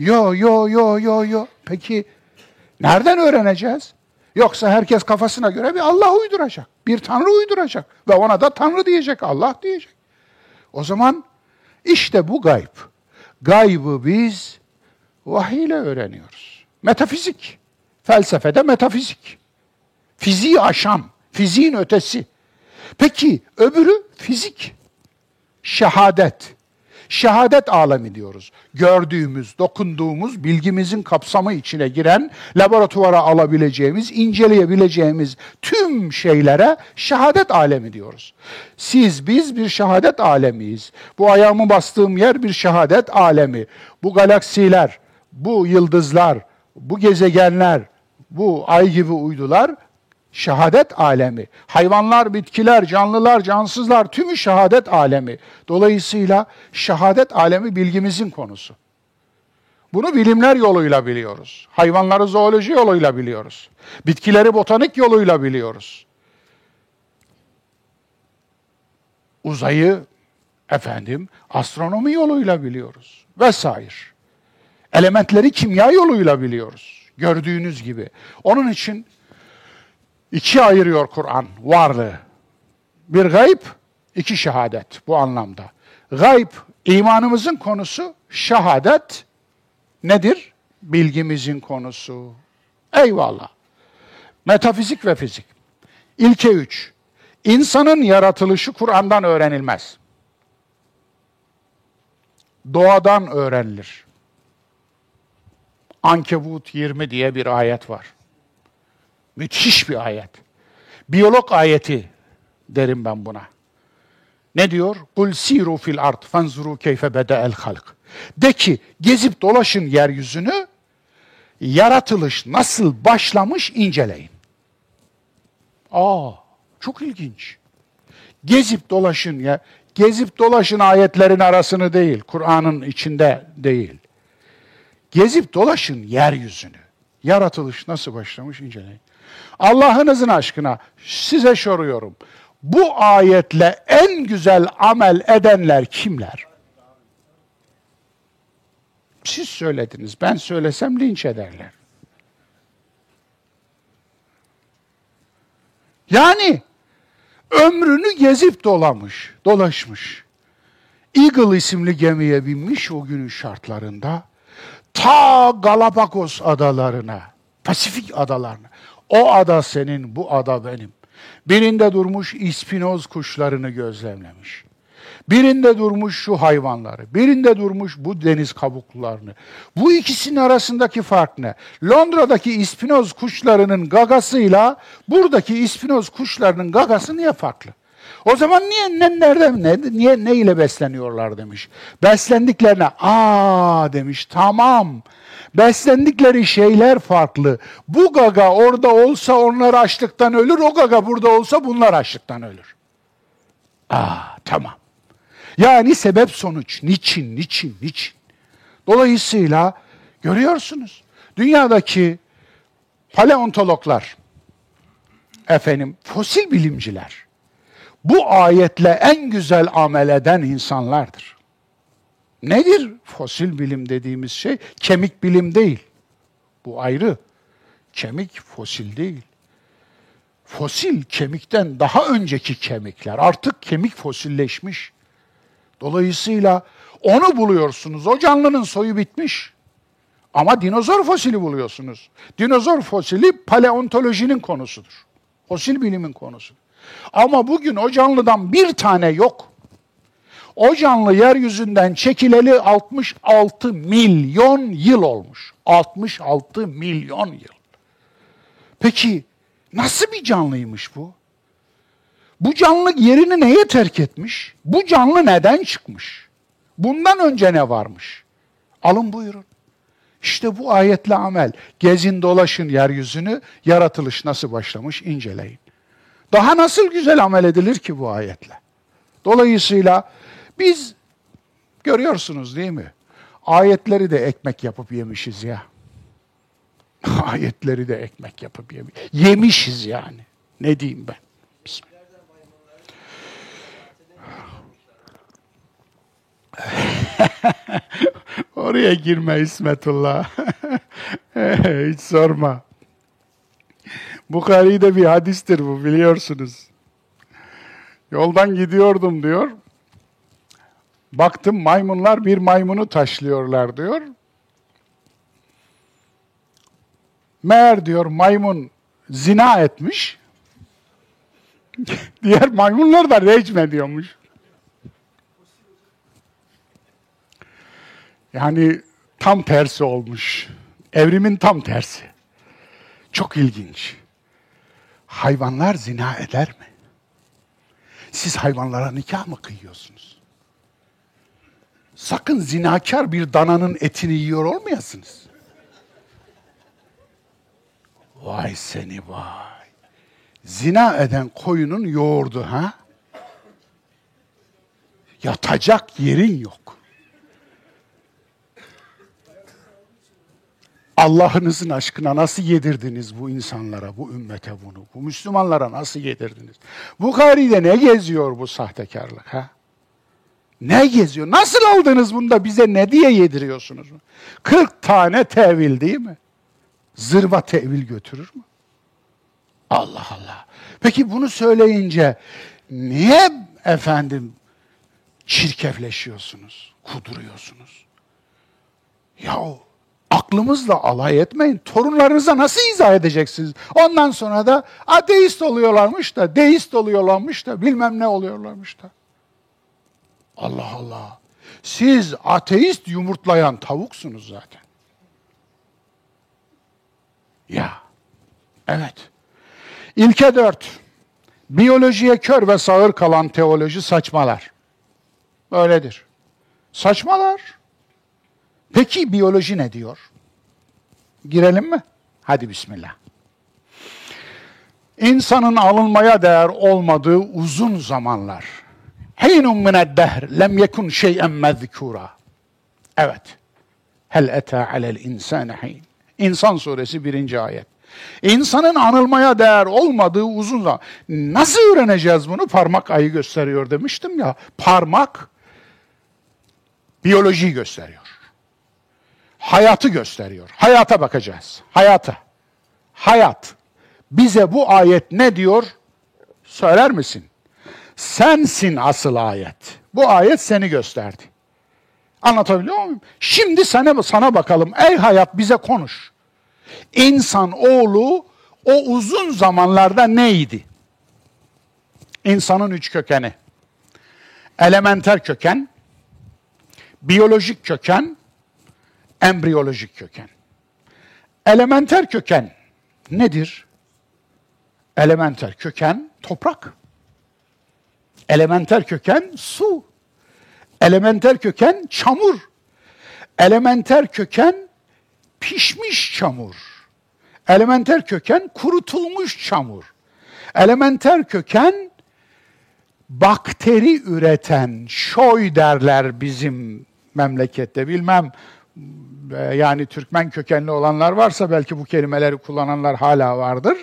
Yo yo yo yo yo. Peki nereden öğreneceğiz? Yoksa herkes kafasına göre bir Allah uyduracak. Bir Tanrı uyduracak. Ve ona da Tanrı diyecek, Allah diyecek. O zaman işte bu gayb. Gaybı biz vahiy ile öğreniyoruz. Metafizik. Felsefede metafizik. Fiziği aşan, fiziğin ötesi. Peki öbürü fizik. Şehadet. Şehadet alemi diyoruz. Gördüğümüz, dokunduğumuz, bilgimizin kapsamı içine giren, laboratuvara alabileceğimiz, inceleyebileceğimiz tüm şeylere şehadet alemi diyoruz. Siz, biz bir şehadet alemiyiz. Bu ayağımı bastığım yer bir şehadet alemi. Bu galaksiler, bu yıldızlar, bu gezegenler, bu ay gibi uydular şehadet alemi. Hayvanlar, bitkiler, canlılar, cansızlar tümü şehadet alemi. Dolayısıyla şehadet alemi bilgimizin konusu. Bunu bilimler yoluyla biliyoruz. Hayvanları zooloji yoluyla biliyoruz. Bitkileri botanik yoluyla biliyoruz. Uzayı efendim astronomi yoluyla biliyoruz vesaire. Elementleri kimya yoluyla biliyoruz. Gördüğünüz gibi. Onun için İki ayırıyor Kur'an varlığı. Bir gayb, iki şehadet bu anlamda. Gayb imanımızın konusu, şehadet nedir? Bilgimizin konusu. Eyvallah. Metafizik ve fizik. İlke üç. İnsanın yaratılışı Kur'an'dan öğrenilmez. Doğadan öğrenilir. Ankebut 20 diye bir ayet var. Müthiş bir ayet. Biyolog ayeti derim ben buna. Ne diyor? Kul siru fil ard fanzuru keyfe el halk. De ki gezip dolaşın yeryüzünü yaratılış nasıl başlamış inceleyin. Aa çok ilginç. Gezip dolaşın ya. Gezip dolaşın ayetlerin arasını değil, Kur'an'ın içinde değil. gezip dolaşın yeryüzünü. Yaratılış nasıl başlamış inceleyin. Allah'ınızın aşkına size soruyorum. Bu ayetle en güzel amel edenler kimler? Siz söylediniz. Ben söylesem linç ederler. Yani ömrünü gezip dolamış, dolaşmış. Eagle isimli gemiye binmiş o günün şartlarında ta Galapagos adalarına, Pasifik adalarına. O ada senin, bu ada benim. Birinde durmuş ispinoz kuşlarını gözlemlemiş. Birinde durmuş şu hayvanları, birinde durmuş bu deniz kabuklularını. Bu ikisinin arasındaki fark ne? Londra'daki ispinoz kuşlarının gagasıyla buradaki ispinoz kuşlarının gagası niye farklı? O zaman niye ne nereden ne niye ne ile besleniyorlar demiş. Beslendiklerine aa demiş. Tamam. Beslendikleri şeyler farklı. Bu gaga orada olsa onlar açlıktan ölür, o gaga burada olsa bunlar açlıktan ölür. Aa tamam. Yani sebep sonuç. Niçin, niçin, niçin? Dolayısıyla görüyorsunuz. Dünyadaki paleontologlar, efendim fosil bilimciler, bu ayetle en güzel amel eden insanlardır. Nedir fosil bilim dediğimiz şey? Kemik bilim değil. Bu ayrı. Kemik fosil değil. Fosil kemikten daha önceki kemikler. Artık kemik fosilleşmiş. Dolayısıyla onu buluyorsunuz. O canlının soyu bitmiş. Ama dinozor fosili buluyorsunuz. Dinozor fosili paleontolojinin konusudur. Fosil bilimin konusudur. Ama bugün o canlıdan bir tane yok. O canlı yeryüzünden çekileli 66 milyon yıl olmuş. 66 milyon yıl. Peki nasıl bir canlıymış bu? Bu canlı yerini neye terk etmiş? Bu canlı neden çıkmış? Bundan önce ne varmış? Alın buyurun. İşte bu ayetle amel. Gezin dolaşın yeryüzünü, yaratılış nasıl başlamış inceleyin. Daha nasıl güzel amel edilir ki bu ayetle? Dolayısıyla biz görüyorsunuz değil mi? Ayetleri de ekmek yapıp yemişiz ya. Ayetleri de ekmek yapıp yemiş. Yemişiz yani. Ne diyeyim ben? Oraya girme İsmetullah. Hiç sorma. Bukhari'de bir hadistir bu biliyorsunuz. Yoldan gidiyordum diyor. Baktım maymunlar bir maymunu taşlıyorlar diyor. Meğer diyor maymun zina etmiş. Diğer maymunlar da rejim diyormuş. Yani tam tersi olmuş. Evrimin tam tersi. Çok ilginç. Hayvanlar zina eder mi? Siz hayvanlara nikah mı kıyıyorsunuz? Sakın zinakar bir dananın etini yiyor olmayasınız. Vay seni vay. Zina eden koyunun yoğurdu ha? Yatacak yerin yok. Allah'ınızın aşkına nasıl yedirdiniz bu insanlara, bu ümmete bunu? Bu Müslümanlara nasıl yedirdiniz? Bukhari'de ne geziyor bu sahtekarlık ha? Ne geziyor? Nasıl aldınız bunu da bize ne diye yediriyorsunuz? 40 tane tevil değil mi? Zırva tevil götürür mü? Allah Allah. Peki bunu söyleyince niye efendim çirkefleşiyorsunuz, kuduruyorsunuz? Yahu aklımızla alay etmeyin. Torunlarınıza nasıl izah edeceksiniz? Ondan sonra da ateist oluyorlarmış da, deist oluyorlarmış da, bilmem ne oluyorlarmış da. Allah Allah. Siz ateist yumurtlayan tavuksunuz zaten. Ya. Evet. İlke dört. Biyolojiye kör ve sağır kalan teoloji saçmalar. Öyledir. Saçmalar. Peki biyoloji ne diyor? Girelim mi? Hadi bismillah. İnsanın alınmaya değer olmadığı uzun zamanlar. Hinun mined dehr lem yekun şey'en mezkura. Evet. Hel eta alel insane hin. İnsan suresi birinci ayet. İnsanın anılmaya değer olmadığı uzun zaman. Nasıl öğreneceğiz bunu? Parmak ayı gösteriyor demiştim ya. Parmak biyolojiyi gösteriyor. Hayatı gösteriyor. Hayata bakacağız. Hayata. Hayat. Bize bu ayet ne diyor? Söyler misin? Sensin asıl ayet. Bu ayet seni gösterdi. Anlatabiliyor muyum? Şimdi sana, sana bakalım. Ey hayat bize konuş. İnsan oğlu o uzun zamanlarda neydi? İnsanın üç kökeni. Elementer köken, biyolojik köken, embriyolojik köken. Elementer köken nedir? Elementer köken toprak. Elementer köken su. Elementer köken çamur. Elementer köken pişmiş çamur. Elementer köken kurutulmuş çamur. Elementer köken bakteri üreten şoy derler bizim memlekette. Bilmem yani Türkmen kökenli olanlar varsa belki bu kelimeleri kullananlar hala vardır.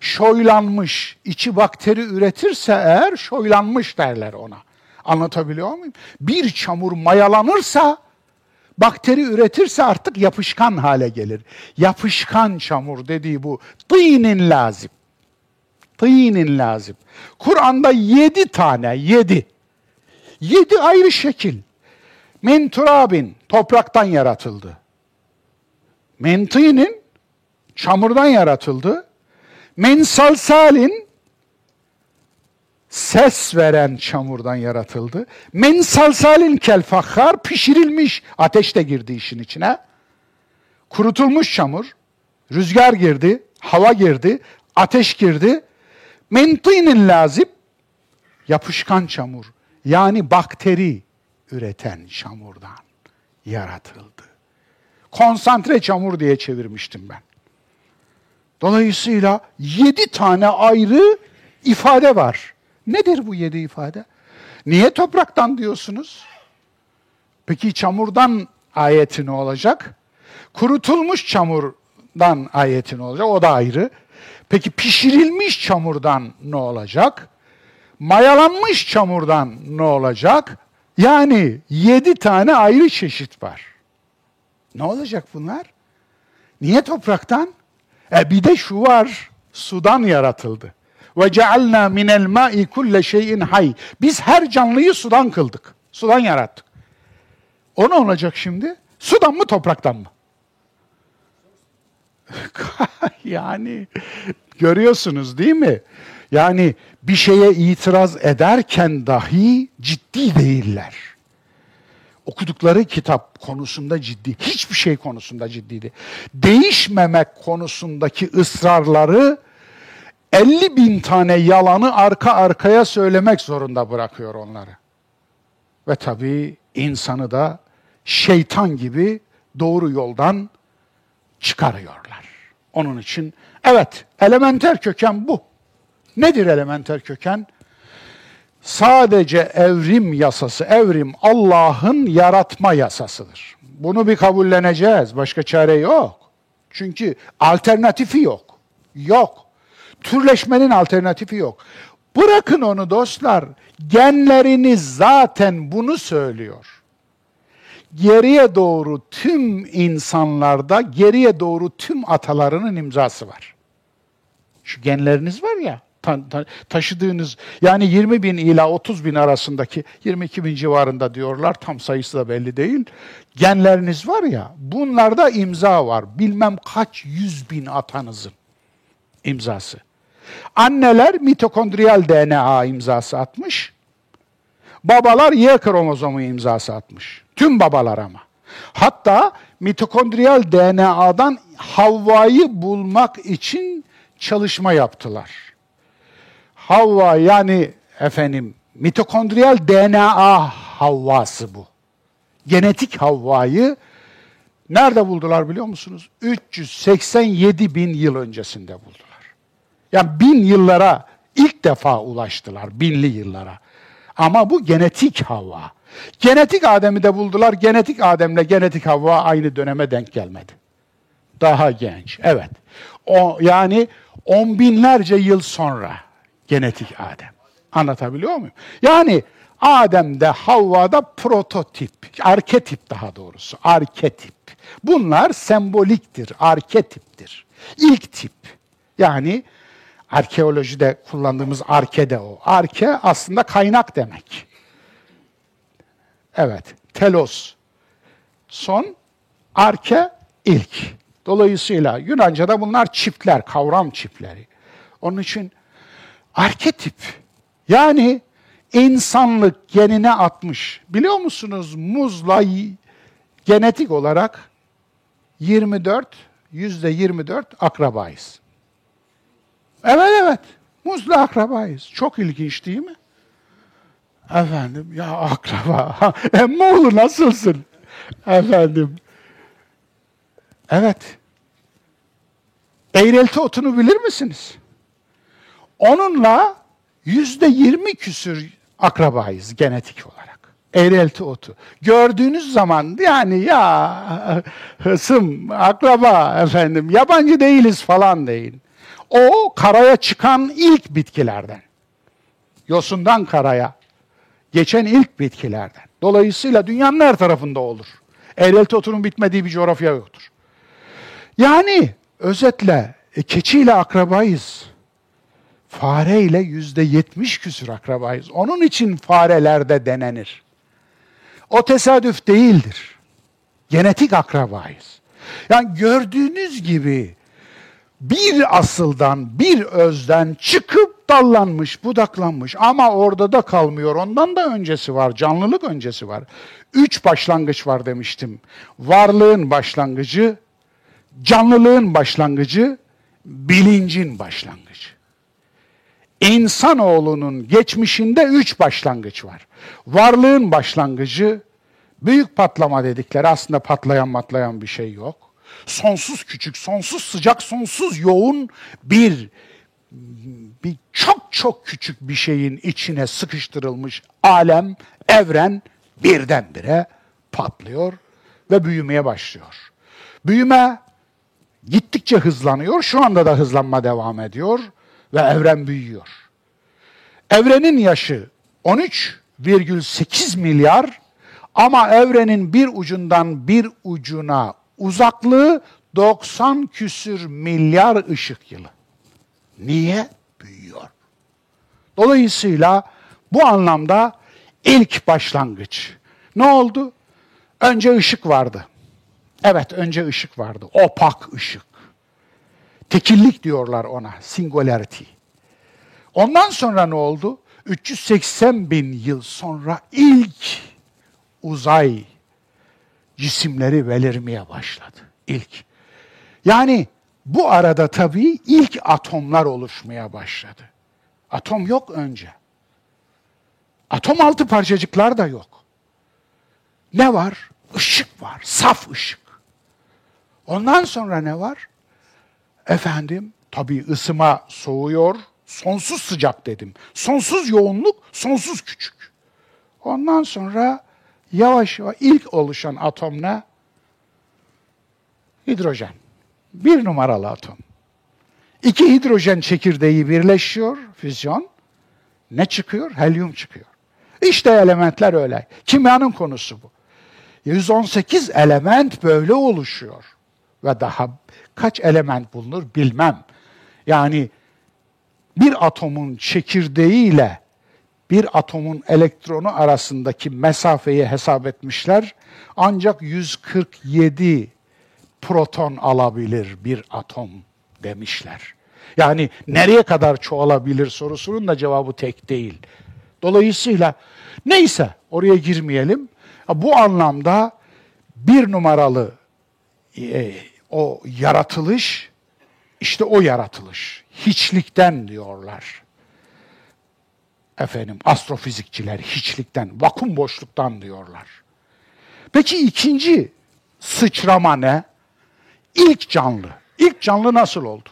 Şoylanmış, içi bakteri üretirse eğer şoylanmış derler ona. Anlatabiliyor muyum? Bir çamur mayalanırsa, bakteri üretirse artık yapışkan hale gelir. Yapışkan çamur dediği bu. Tînin lazım. Tînin lazım. Kur'an'da yedi tane, yedi. Yedi ayrı şekil. Min turabin, topraktan yaratıldı. Min tînin, çamurdan yaratıldı. Min salsalin, ses veren çamurdan yaratıldı. Men salsalin kel fakhar pişirilmiş ateş de girdi işin içine. Kurutulmuş çamur, rüzgar girdi, hava girdi, ateş girdi. Mentinin lazip yapışkan çamur yani bakteri üreten çamurdan yaratıldı. Konsantre çamur diye çevirmiştim ben. Dolayısıyla yedi tane ayrı ifade var. Nedir bu yedi ifade? Niye topraktan diyorsunuz? Peki çamurdan ayeti ne olacak? Kurutulmuş çamurdan ayeti ne olacak? O da ayrı. Peki pişirilmiş çamurdan ne olacak? Mayalanmış çamurdan ne olacak? Yani yedi tane ayrı çeşit var. Ne olacak bunlar? Niye topraktan? E bir de şu var, sudan yaratıldı. Ve cealna minel ma'i kulle şeyin hay. Biz her canlıyı sudan kıldık. Sudan yarattık. O ne olacak şimdi? Sudan mı topraktan mı? yani görüyorsunuz değil mi? Yani bir şeye itiraz ederken dahi ciddi değiller. Okudukları kitap konusunda ciddi, hiçbir şey konusunda ciddiydi. Değişmemek konusundaki ısrarları 50 bin tane yalanı arka arkaya söylemek zorunda bırakıyor onları. Ve tabii insanı da şeytan gibi doğru yoldan çıkarıyorlar. Onun için evet elementer köken bu. Nedir elementer köken? Sadece evrim yasası, evrim Allah'ın yaratma yasasıdır. Bunu bir kabulleneceğiz. Başka çare yok. Çünkü alternatifi yok. Yok. Türleşmenin alternatifi yok. Bırakın onu dostlar. Genleriniz zaten bunu söylüyor. Geriye doğru tüm insanlarda, geriye doğru tüm atalarının imzası var. Şu genleriniz var ya, ta, ta, taşıdığınız yani 20 bin ila 30 bin arasındaki 22 bin civarında diyorlar tam sayısı da belli değil. Genleriniz var ya bunlarda imza var bilmem kaç yüz bin atanızın imzası. Anneler mitokondriyal DNA imzası atmış. Babalar Y kromozomu imzası atmış. Tüm babalar ama. Hatta mitokondriyal DNA'dan Havva'yı bulmak için çalışma yaptılar. Havva yani efendim mitokondriyal DNA Havvası bu. Genetik Havva'yı nerede buldular biliyor musunuz? 387 bin yıl öncesinde buldular. Yani bin yıllara ilk defa ulaştılar, binli yıllara. Ama bu genetik hava. Genetik Adem'i de buldular. Genetik Adem'le genetik Havva aynı döneme denk gelmedi. Daha genç. Evet. O yani on binlerce yıl sonra genetik Adem. Anlatabiliyor muyum? Yani Adem'de, Havva'da prototip, arketip daha doğrusu, arketip. Bunlar semboliktir, arketiptir. İlk tip. Yani arkeolojide kullandığımız arke de o. Arke aslında kaynak demek. Evet, telos son, arke ilk. Dolayısıyla Yunanca'da bunlar çiftler, kavram çiftleri. Onun için arketip yani insanlık genine atmış. Biliyor musunuz muzla genetik olarak 24, yüzde 24 akrabayız. Evet evet, muzla akrabayız. Çok ilginç değil mi? Efendim, ya akraba, emmoğlu nasılsın? Efendim, evet. Eğrelti otunu bilir misiniz? Onunla yüzde yirmi küsür akrabayız genetik olarak. Eğrelti otu. Gördüğünüz zaman yani ya hısım, akraba efendim, yabancı değiliz falan deyin. O karaya çıkan ilk bitkilerden. Yosundan karaya geçen ilk bitkilerden. Dolayısıyla dünyanın her tarafında olur. Eğrelti otunun bitmediği bir coğrafya yoktur. Yani özetle e, keçiyle akrabayız. Fareyle yüzde yetmiş küsür akrabayız. Onun için farelerde denenir. O tesadüf değildir. Genetik akrabayız. Yani gördüğünüz gibi bir asıldan, bir özden çıkıp dallanmış, budaklanmış ama orada da kalmıyor. Ondan da öncesi var, canlılık öncesi var. Üç başlangıç var demiştim. Varlığın başlangıcı, canlılığın başlangıcı, bilincin başlangıcı. İnsanoğlunun geçmişinde üç başlangıç var. Varlığın başlangıcı, büyük patlama dedikleri aslında patlayan matlayan bir şey yok. Sonsuz küçük, sonsuz sıcak, sonsuz yoğun bir bir çok çok küçük bir şeyin içine sıkıştırılmış alem, evren birdenbire patlıyor ve büyümeye başlıyor. Büyüme gittikçe hızlanıyor. Şu anda da hızlanma devam ediyor ve evren büyüyor. Evrenin yaşı 13,8 milyar ama evrenin bir ucundan bir ucuna uzaklığı 90 küsür milyar ışık yılı. Niye? Büyüyor. Dolayısıyla bu anlamda ilk başlangıç. Ne oldu? Önce ışık vardı. Evet, önce ışık vardı. Opak ışık. Tekillik diyorlar ona, singularity. Ondan sonra ne oldu? 380 bin yıl sonra ilk uzay cisimleri belirmeye başladı. İlk. Yani bu arada tabii ilk atomlar oluşmaya başladı. Atom yok önce. Atom altı parçacıklar da yok. Ne var? Işık var, saf ışık. Ondan sonra ne var? Efendim, tabii ısıma soğuyor, sonsuz sıcak dedim. Sonsuz yoğunluk, sonsuz küçük. Ondan sonra yavaş yavaş ilk oluşan atom ne? Hidrojen. Bir numaralı atom. İki hidrojen çekirdeği birleşiyor, füzyon. Ne çıkıyor? Helyum çıkıyor. İşte elementler öyle. Kimyanın konusu bu. 118 element böyle oluşuyor. Ve daha kaç element bulunur bilmem. Yani bir atomun çekirdeğiyle bir atomun elektronu arasındaki mesafeyi hesap etmişler. Ancak 147 proton alabilir bir atom demişler. Yani nereye kadar çoğalabilir sorusunun da cevabı tek değil. Dolayısıyla neyse oraya girmeyelim. Bu anlamda bir numaralı e, o yaratılış işte o yaratılış. Hiçlikten diyorlar. Efendim astrofizikçiler hiçlikten, vakum boşluktan diyorlar. Peki ikinci sıçrama ne? İlk canlı. İlk canlı nasıl oldu?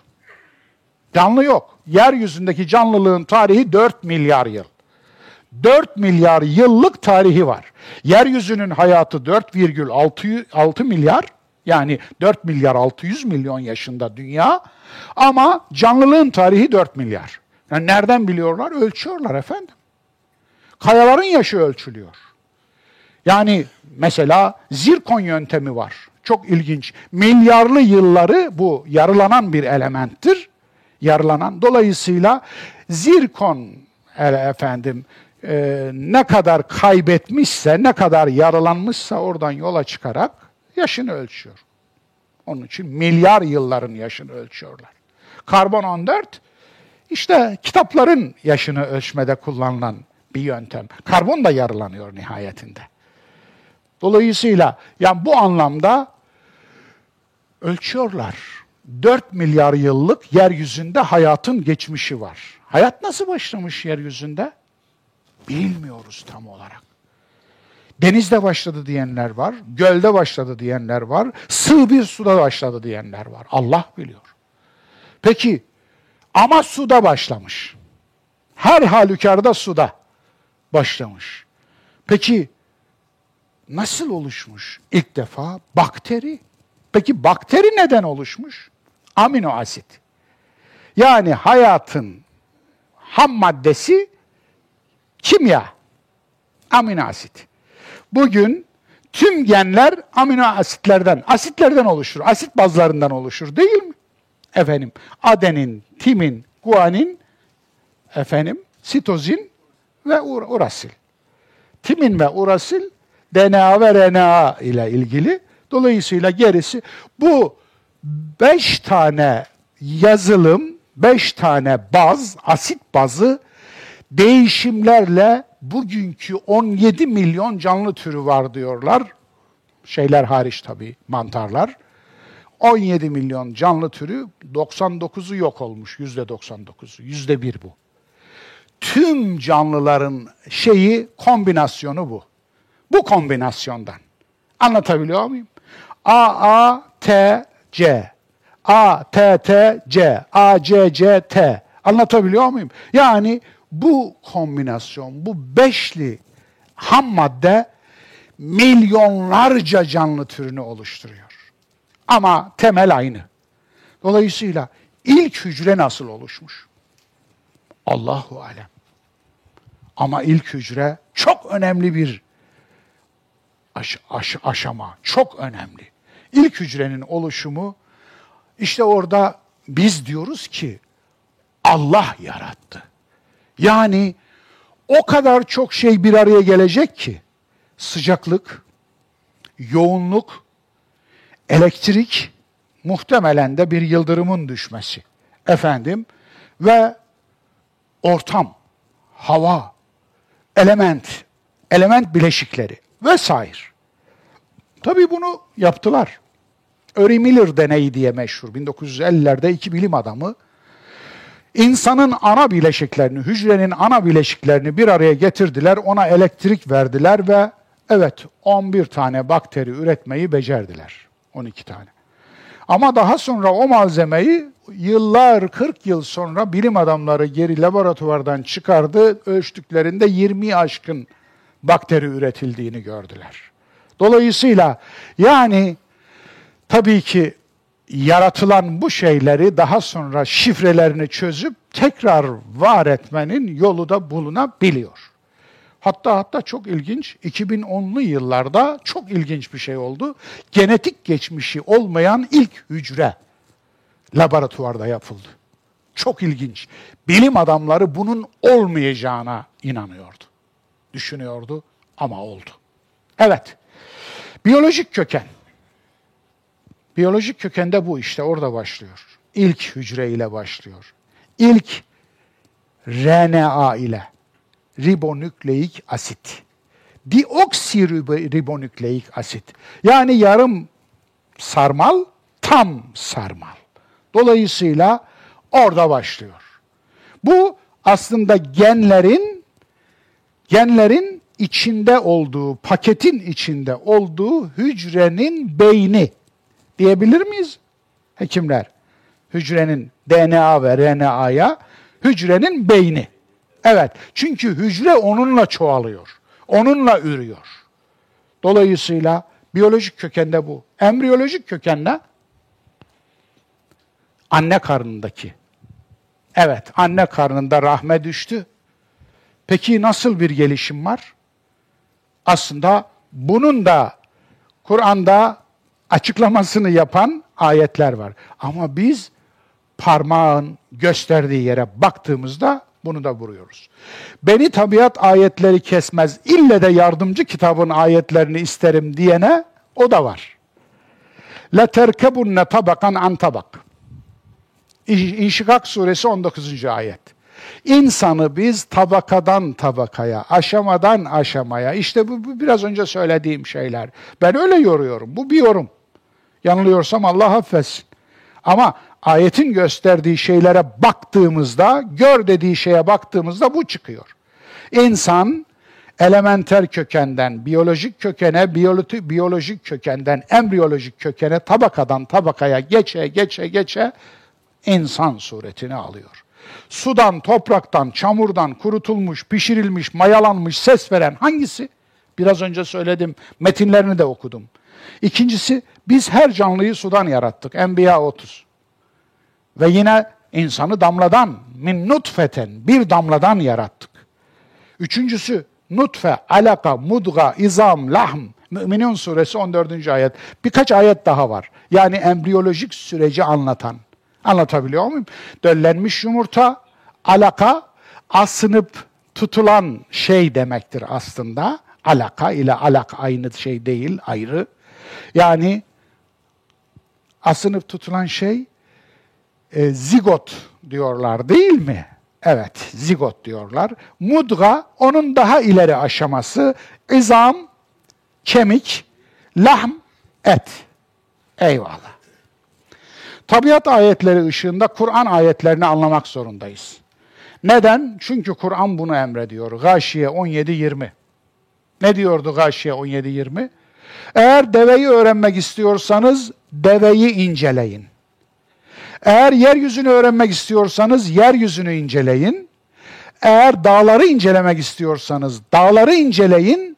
Canlı yok. Yeryüzündeki canlılığın tarihi 4 milyar yıl. 4 milyar yıllık tarihi var. Yeryüzünün hayatı 4,6 milyar yani 4 milyar 600 milyon yaşında dünya ama canlılığın tarihi 4 milyar. Yani nereden biliyorlar? Ölçüyorlar efendim. Kayaların yaşı ölçülüyor. Yani mesela zirkon yöntemi var. Çok ilginç. Milyarlı yılları bu yarılanan bir elementtir. Yarılanan. Dolayısıyla zirkon efendim e, ne kadar kaybetmişse, ne kadar yaralanmışsa oradan yola çıkarak yaşını ölçüyor. Onun için milyar yılların yaşını ölçüyorlar. Karbon 14 işte kitapların yaşını ölçmede kullanılan bir yöntem. Karbon da yarılanıyor nihayetinde. Dolayısıyla yani bu anlamda ölçüyorlar. 4 milyar yıllık yeryüzünde hayatın geçmişi var. Hayat nasıl başlamış yeryüzünde? Bilmiyoruz tam olarak. Denizde başladı diyenler var, gölde başladı diyenler var, sığ bir suda başladı diyenler var. Allah biliyor. Peki ama suda başlamış. Her halükarda suda başlamış. Peki nasıl oluşmuş? İlk defa bakteri. Peki bakteri neden oluşmuş? Amino asit. Yani hayatın ham maddesi kimya. Amino asit. Bugün tüm genler amino asitlerden, asitlerden oluşur. Asit bazlarından oluşur değil mi? Efendim adenin, timin, guanin, efendim sitozin ve ur urasil. Timin ve urasil DNA ve RNA ile ilgili. Dolayısıyla gerisi bu beş tane yazılım, beş tane baz, asit bazı değişimlerle bugünkü 17 milyon canlı türü var diyorlar. Şeyler hariç tabii, mantarlar. 17 milyon canlı türü 99'u yok olmuş, yüzde 99'u, yüzde bir bu. Tüm canlıların şeyi, kombinasyonu bu. Bu kombinasyondan. Anlatabiliyor muyum? A, A, T, C. A, T, T, C. A, C, C, T. Anlatabiliyor muyum? Yani bu kombinasyon, bu beşli ham madde milyonlarca canlı türünü oluşturuyor. Ama temel aynı. Dolayısıyla ilk hücre nasıl oluşmuş? Allahu alem. Ama ilk hücre çok önemli bir aş, aş, aşama, çok önemli. İlk hücrenin oluşumu işte orada biz diyoruz ki Allah yarattı. Yani o kadar çok şey bir araya gelecek ki sıcaklık, yoğunluk, elektrik, muhtemelen de bir yıldırımın düşmesi. Efendim ve ortam, hava, element, element bileşikleri vesaire. Tabii bunu yaptılar. Uri Miller deneyi diye meşhur. 1950'lerde iki bilim adamı insanın ana bileşiklerini, hücrenin ana bileşiklerini bir araya getirdiler, ona elektrik verdiler ve evet 11 tane bakteri üretmeyi becerdiler. 12 tane. Ama daha sonra o malzemeyi yıllar, 40 yıl sonra bilim adamları geri laboratuvardan çıkardı. Ölçtüklerinde 20 aşkın bakteri üretildiğini gördüler. Dolayısıyla yani tabii ki yaratılan bu şeyleri daha sonra şifrelerini çözüp tekrar var etmenin yolu da bulunabiliyor. Hatta hatta çok ilginç 2010'lu yıllarda çok ilginç bir şey oldu. Genetik geçmişi olmayan ilk hücre laboratuvarda yapıldı. Çok ilginç. Bilim adamları bunun olmayacağına inanıyordu. Düşünüyordu ama oldu. Evet. Biyolojik köken. Biyolojik kökende bu işte orada başlıyor. İlk hücre ile başlıyor. İlk RNA ile ribonükleik asit. Deoksiribonükleik asit. Yani yarım sarmal, tam sarmal. Dolayısıyla orada başlıyor. Bu aslında genlerin genlerin içinde olduğu, paketin içinde olduğu hücrenin beyni diyebilir miyiz hekimler? Hücrenin DNA ve RNA'ya hücrenin beyni. Evet, çünkü hücre onunla çoğalıyor. Onunla ürüyor. Dolayısıyla biyolojik kökende bu. Embriyolojik kökende anne karnındaki. Evet, anne karnında rahme düştü. Peki nasıl bir gelişim var? Aslında bunun da Kur'an'da açıklamasını yapan ayetler var. Ama biz parmağın gösterdiği yere baktığımızda bunu da vuruyoruz. Beni tabiat ayetleri kesmez, ille de yardımcı kitabın ayetlerini isterim diyene o da var. La terkebunne tabakan an tabak. İnşikak suresi 19. ayet. İnsanı biz tabakadan tabakaya, aşamadan aşamaya, işte bu, bu biraz önce söylediğim şeyler. Ben öyle yoruyorum, bu bir yorum. Yanılıyorsam Allah affetsin. Ama ayetin gösterdiği şeylere baktığımızda, gör dediği şeye baktığımızda bu çıkıyor. İnsan elementer kökenden biyolojik kökene, biyoloji, biyolojik kökenden embriyolojik kökene, tabakadan tabakaya geçe geçe geçe insan suretini alıyor. Sudan, topraktan, çamurdan kurutulmuş, pişirilmiş, mayalanmış, ses veren hangisi? Biraz önce söyledim, metinlerini de okudum. İkincisi, biz her canlıyı sudan yarattık. Enbiya 30. Ve yine insanı damladan, min nutfeten, bir damladan yarattık. Üçüncüsü, nutfe, alaka, mudga, izam, lahm. Müminun suresi 14. ayet. Birkaç ayet daha var. Yani embriyolojik süreci anlatan. Anlatabiliyor muyum? Döllenmiş yumurta, alaka, asınıp tutulan şey demektir aslında. Alaka ile alak aynı şey değil, ayrı. Yani asınıp tutulan şey e, zigot diyorlar değil mi? Evet, zigot diyorlar. Mudga onun daha ileri aşaması. İzam, kemik, lahm, et. Eyvallah. Tabiat ayetleri ışığında Kur'an ayetlerini anlamak zorundayız. Neden? Çünkü Kur'an bunu emrediyor. Gâşiye 17-20. Ne diyordu Gâşiye 17-20? Eğer deveyi öğrenmek istiyorsanız deveyi inceleyin. Eğer yeryüzünü öğrenmek istiyorsanız yeryüzünü inceleyin. Eğer dağları incelemek istiyorsanız dağları inceleyin.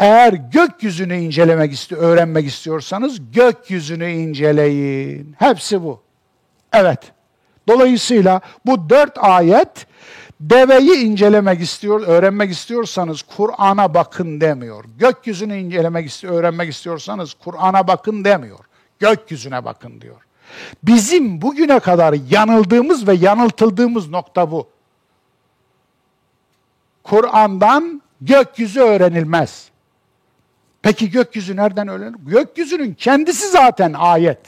Eğer gökyüzünü incelemek isti öğrenmek istiyorsanız gökyüzünü inceleyin. Hepsi bu. Evet. Dolayısıyla bu dört ayet deveyi incelemek istiyor, öğrenmek istiyorsanız Kur'an'a bakın demiyor. Gökyüzünü incelemek istiyor, öğrenmek istiyorsanız Kur'an'a bakın demiyor. Gökyüzüne bakın diyor. Bizim bugüne kadar yanıldığımız ve yanıltıldığımız nokta bu. Kur'an'dan gökyüzü öğrenilmez. Peki gökyüzü nereden öğrenilir? Gökyüzünün kendisi zaten ayet.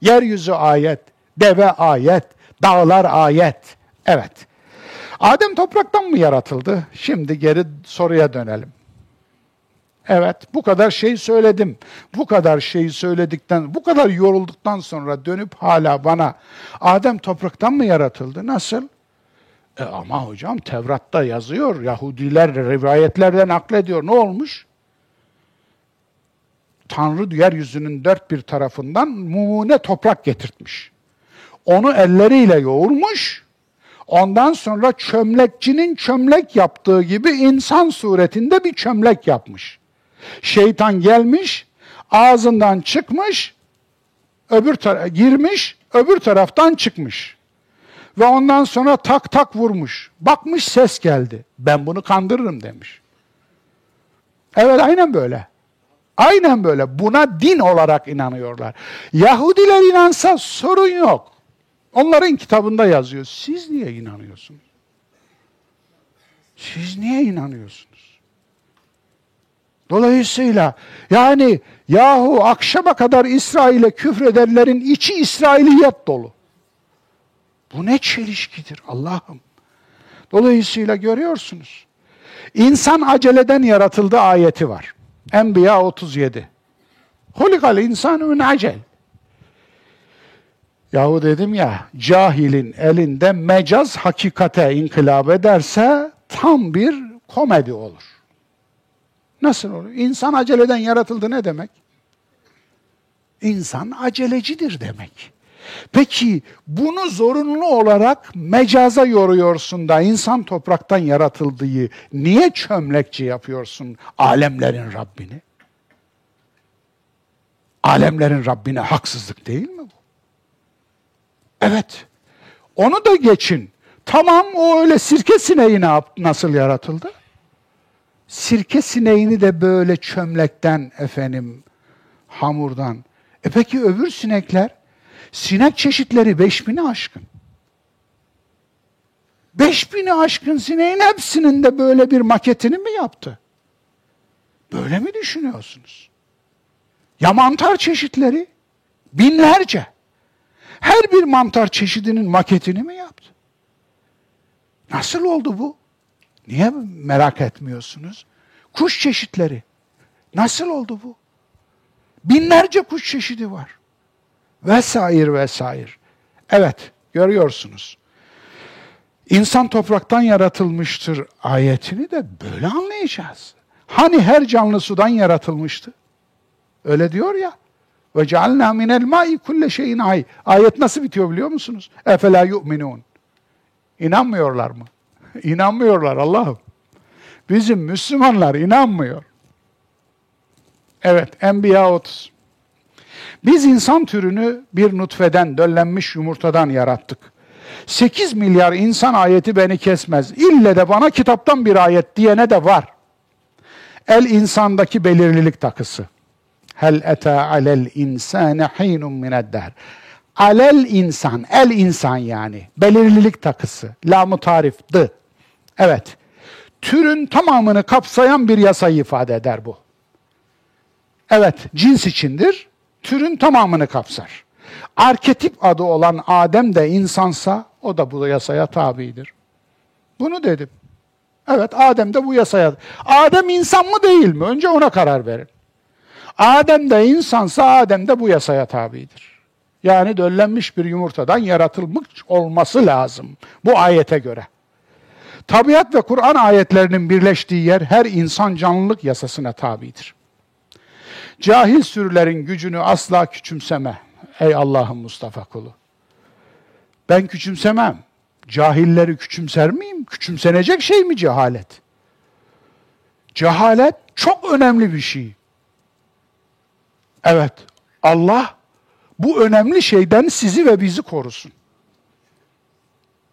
Yeryüzü ayet, deve ayet, dağlar ayet. Evet. Adem topraktan mı yaratıldı? Şimdi geri soruya dönelim. Evet, bu kadar şey söyledim. Bu kadar şeyi söyledikten, bu kadar yorulduktan sonra dönüp hala bana Adem topraktan mı yaratıldı? Nasıl? E ama hocam Tevrat'ta yazıyor, Yahudiler rivayetlerden naklediyor. Ne olmuş? Tanrı yeryüzünün dört bir tarafından mumune toprak getirtmiş. Onu elleriyle yoğurmuş, ondan sonra çömlekçinin çömlek yaptığı gibi insan suretinde bir çömlek yapmış. Şeytan gelmiş, ağzından çıkmış, öbür tara girmiş, öbür taraftan çıkmış. Ve ondan sonra tak tak vurmuş. Bakmış ses geldi. Ben bunu kandırırım demiş. Evet aynen böyle. Aynen böyle. Buna din olarak inanıyorlar. Yahudiler inansa sorun yok. Onların kitabında yazıyor. Siz niye inanıyorsunuz? Siz niye inanıyorsunuz? Dolayısıyla yani yahu akşama kadar İsrail'e küfredenlerin içi İsrailiyet dolu. Bu ne çelişkidir Allah'ım. Dolayısıyla görüyorsunuz. İnsan aceleden yaratıldı ayeti var. Enbiya 37. Hulikal insanu min acel. Yahu dedim ya, cahilin elinde mecaz hakikate inkılap ederse tam bir komedi olur. Nasıl olur? İnsan aceleden yaratıldı ne demek? İnsan acelecidir demek. Peki bunu zorunlu olarak mecaza yoruyorsun da insan topraktan yaratıldığı niye çömlekçi yapıyorsun alemlerin Rabbini? Alemlerin Rabbine haksızlık değil mi bu? Evet. Onu da geçin. Tamam o öyle sirke sineği ne nasıl yaratıldı? Sirke sineğini de böyle çömlekten efendim hamurdan. E peki öbür sinekler? Sinek çeşitleri beş bini aşkın. Beş bini aşkın sineğin hepsinin de böyle bir maketini mi yaptı? Böyle mi düşünüyorsunuz? Ya mantar çeşitleri? Binlerce. Her bir mantar çeşidinin maketini mi yaptı? Nasıl oldu bu? Niye merak etmiyorsunuz? Kuş çeşitleri. Nasıl oldu bu? Binlerce kuş çeşidi var. Vesaire vesaire. Evet, görüyorsunuz. İnsan topraktan yaratılmıştır ayetini de böyle anlayacağız. Hani her canlı sudan yaratılmıştı? Öyle diyor ya. Ve cealna minel ma'i kulle şeyin ay. Ayet nasıl bitiyor biliyor musunuz? Efela yu'minun. İnanmıyorlar mı? İnanmıyorlar Allah'ım. Bizim Müslümanlar inanmıyor. Evet, Enbiya 30. Biz insan türünü bir nutfeden, döllenmiş yumurtadan yarattık. 8 milyar insan ayeti beni kesmez. İlle de bana kitaptan bir ayet diyene de var. El insandaki belirlilik takısı. Hel eta alel insane hinun mined der. Alel insan, el insan yani. Belirlilik takısı. Lamı tarif, dı. Evet. Türün tamamını kapsayan bir yasayı ifade eder bu. Evet, cins içindir. Türün tamamını kapsar. Arketip adı olan Adem de insansa o da bu yasaya tabidir. Bunu dedim. Evet, Adem de bu yasaya. Adem insan mı değil mi? Önce ona karar verin. Adem de insansa Adem de bu yasaya tabidir. Yani döllenmiş bir yumurtadan yaratılmış olması lazım bu ayete göre. Tabiat ve Kur'an ayetlerinin birleştiği yer her insan canlılık yasasına tabidir. Cahil sürülerin gücünü asla küçümseme ey Allah'ın Mustafa kulu. Ben küçümsemem. Cahilleri küçümser miyim? Küçümsenecek şey mi cehalet? Cehalet çok önemli bir şey. Evet, Allah bu önemli şeyden sizi ve bizi korusun.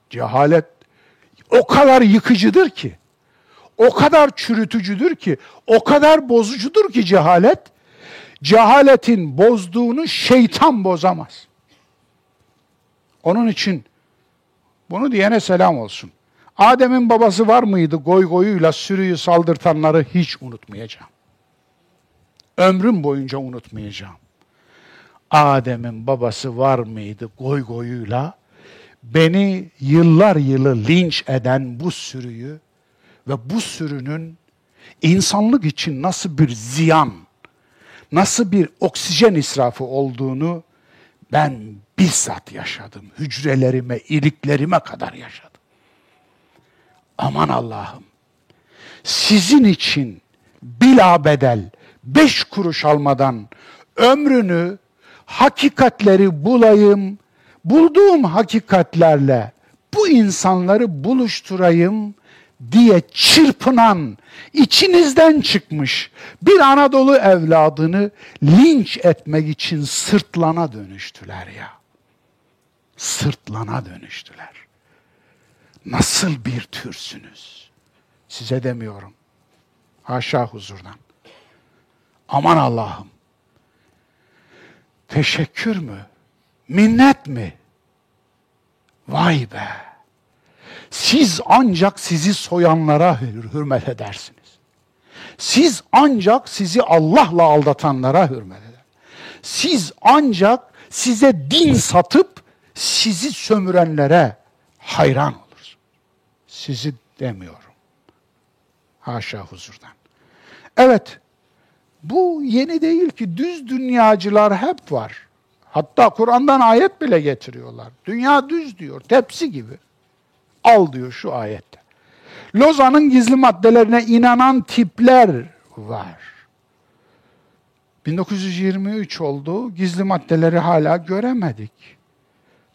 Cehalet o kadar yıkıcıdır ki, o kadar çürütücüdür ki, o kadar bozucudur ki cehalet, cehaletin bozduğunu şeytan bozamaz. Onun için bunu diyene selam olsun. Adem'in babası var mıydı goy goyuyla sürüyü saldırtanları hiç unutmayacağım. Ömrüm boyunca unutmayacağım. Adem'in babası var mıydı goy goyuyla beni yıllar yılı linç eden bu sürüyü ve bu sürünün insanlık için nasıl bir ziyan, nasıl bir oksijen israfı olduğunu ben bizzat yaşadım. Hücrelerime, iliklerime kadar yaşadım. Aman Allah'ım, sizin için bila bedel, beş kuruş almadan ömrünü hakikatleri bulayım, bulduğum hakikatlerle bu insanları buluşturayım diye çırpınan, içinizden çıkmış bir Anadolu evladını linç etmek için sırtlana dönüştüler ya. Sırtlana dönüştüler. Nasıl bir türsünüz? Size demiyorum. Haşa huzurdan. Aman Allah'ım. Teşekkür mü? Minnet mi? Vay be! Siz ancak sizi soyanlara hürmet edersiniz. Siz ancak sizi Allah'la aldatanlara hürmet eder. Siz ancak size din satıp sizi sömürenlere hayran olursunuz. Sizi demiyorum. Haşa huzurdan. Evet, bu yeni değil ki düz dünyacılar hep var. Hatta Kur'an'dan ayet bile getiriyorlar. Dünya düz diyor, tepsi gibi. Al diyor şu ayette. Lozan'ın gizli maddelerine inanan tipler var. 1923 oldu, gizli maddeleri hala göremedik.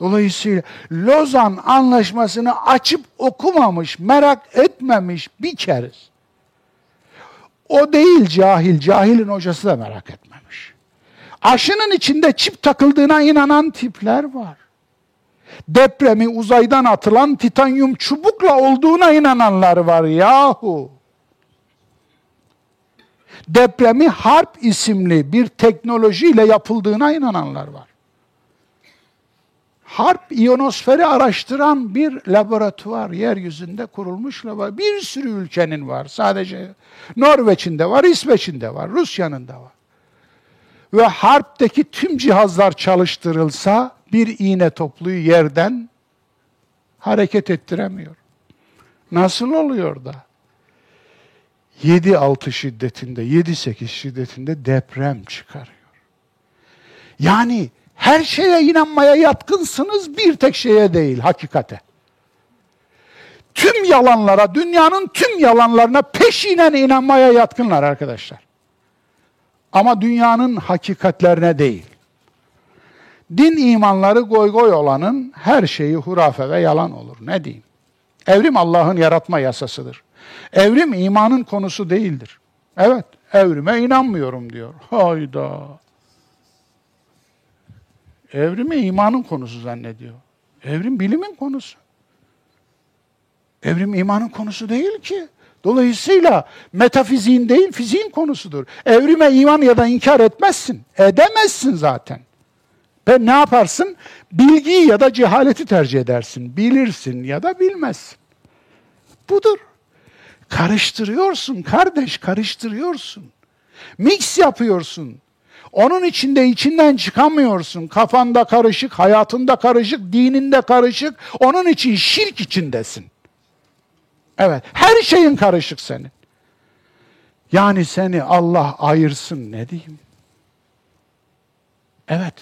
Dolayısıyla Lozan Anlaşması'nı açıp okumamış, merak etmemiş bir keriz. O değil cahil, cahilin hocası da merak etmemiş. Aşının içinde çip takıldığına inanan tipler var. Depremi uzaydan atılan titanyum çubukla olduğuna inananlar var yahu. Depremi harp isimli bir teknolojiyle yapıldığına inananlar var harp iyonosferi araştıran bir laboratuvar yeryüzünde kurulmuş laboratuvar. Bir sürü ülkenin var. Sadece Norveç'in de var, İsveç'in de var, Rusya'nın da var. Ve harpteki tüm cihazlar çalıştırılsa bir iğne topluyu yerden hareket ettiremiyor. Nasıl oluyor da? 7-6 şiddetinde, 7-8 şiddetinde deprem çıkarıyor. Yani her şeye inanmaya yatkınsınız, bir tek şeye değil, hakikate. Tüm yalanlara, dünyanın tüm yalanlarına peşinen inanmaya yatkınlar arkadaşlar. Ama dünyanın hakikatlerine değil. Din imanları goy goy olanın her şeyi hurafe ve yalan olur. Ne diyeyim? Evrim Allah'ın yaratma yasasıdır. Evrim imanın konusu değildir. Evet, evrime inanmıyorum diyor. Hayda. Evrimi imanın konusu zannediyor. Evrim bilimin konusu. Evrim imanın konusu değil ki. Dolayısıyla metafiziğin değil fiziğin konusudur. Evrime iman ya da inkar etmezsin. Edemezsin zaten. Ben ne yaparsın? Bilgiyi ya da cehaleti tercih edersin. Bilirsin ya da bilmezsin. Budur. Karıştırıyorsun kardeş, karıştırıyorsun. Mix yapıyorsun. Onun içinde içinden çıkamıyorsun. Kafanda karışık, hayatında karışık, dininde karışık. Onun için şirk içindesin. Evet, her şeyin karışık senin. Yani seni Allah ayırsın ne diyeyim? Evet.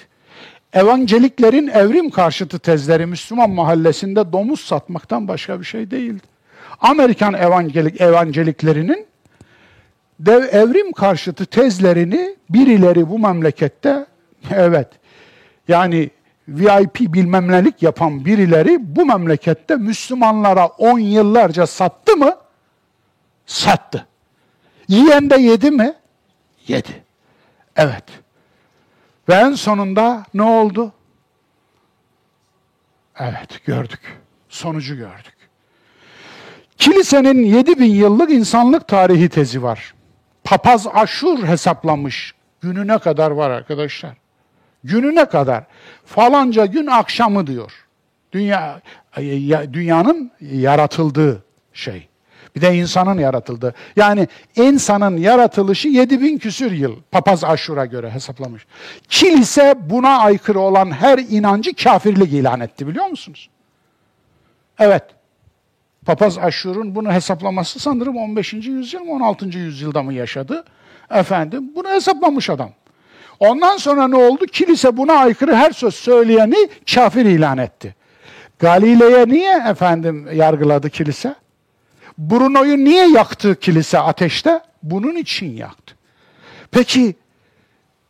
Evangeliklerin evrim karşıtı tezleri Müslüman mahallesinde domuz satmaktan başka bir şey değildi. Amerikan evangelik evangeliklerinin dev evrim karşıtı tezlerini birileri bu memlekette evet yani VIP bilmem nelik yapan birileri bu memlekette Müslümanlara on yıllarca sattı mı? Sattı. Yiyen de yedi mi? Yedi. Evet. Ve en sonunda ne oldu? Evet gördük. Sonucu gördük. Kilisenin 7000 yıllık insanlık tarihi tezi var papaz Aşur hesaplamış. Gününe kadar var arkadaşlar. Gününe kadar. Falanca gün akşamı diyor. Dünya dünyanın yaratıldığı şey. Bir de insanın yaratıldığı. Yani insanın yaratılışı 7000 küsür yıl papaz Aşur'a göre hesaplamış. Kilise buna aykırı olan her inancı kafirlik ilan etti biliyor musunuz? Evet. Papaz Aşur'un bunu hesaplaması sanırım 15. yüzyıl mı 16. yüzyılda mı yaşadı? Efendim bunu hesaplamış adam. Ondan sonra ne oldu? Kilise buna aykırı her söz söyleyeni kafir ilan etti. Galile'ye niye efendim yargıladı kilise? Bruno'yu niye yaktı kilise ateşte? Bunun için yaktı. Peki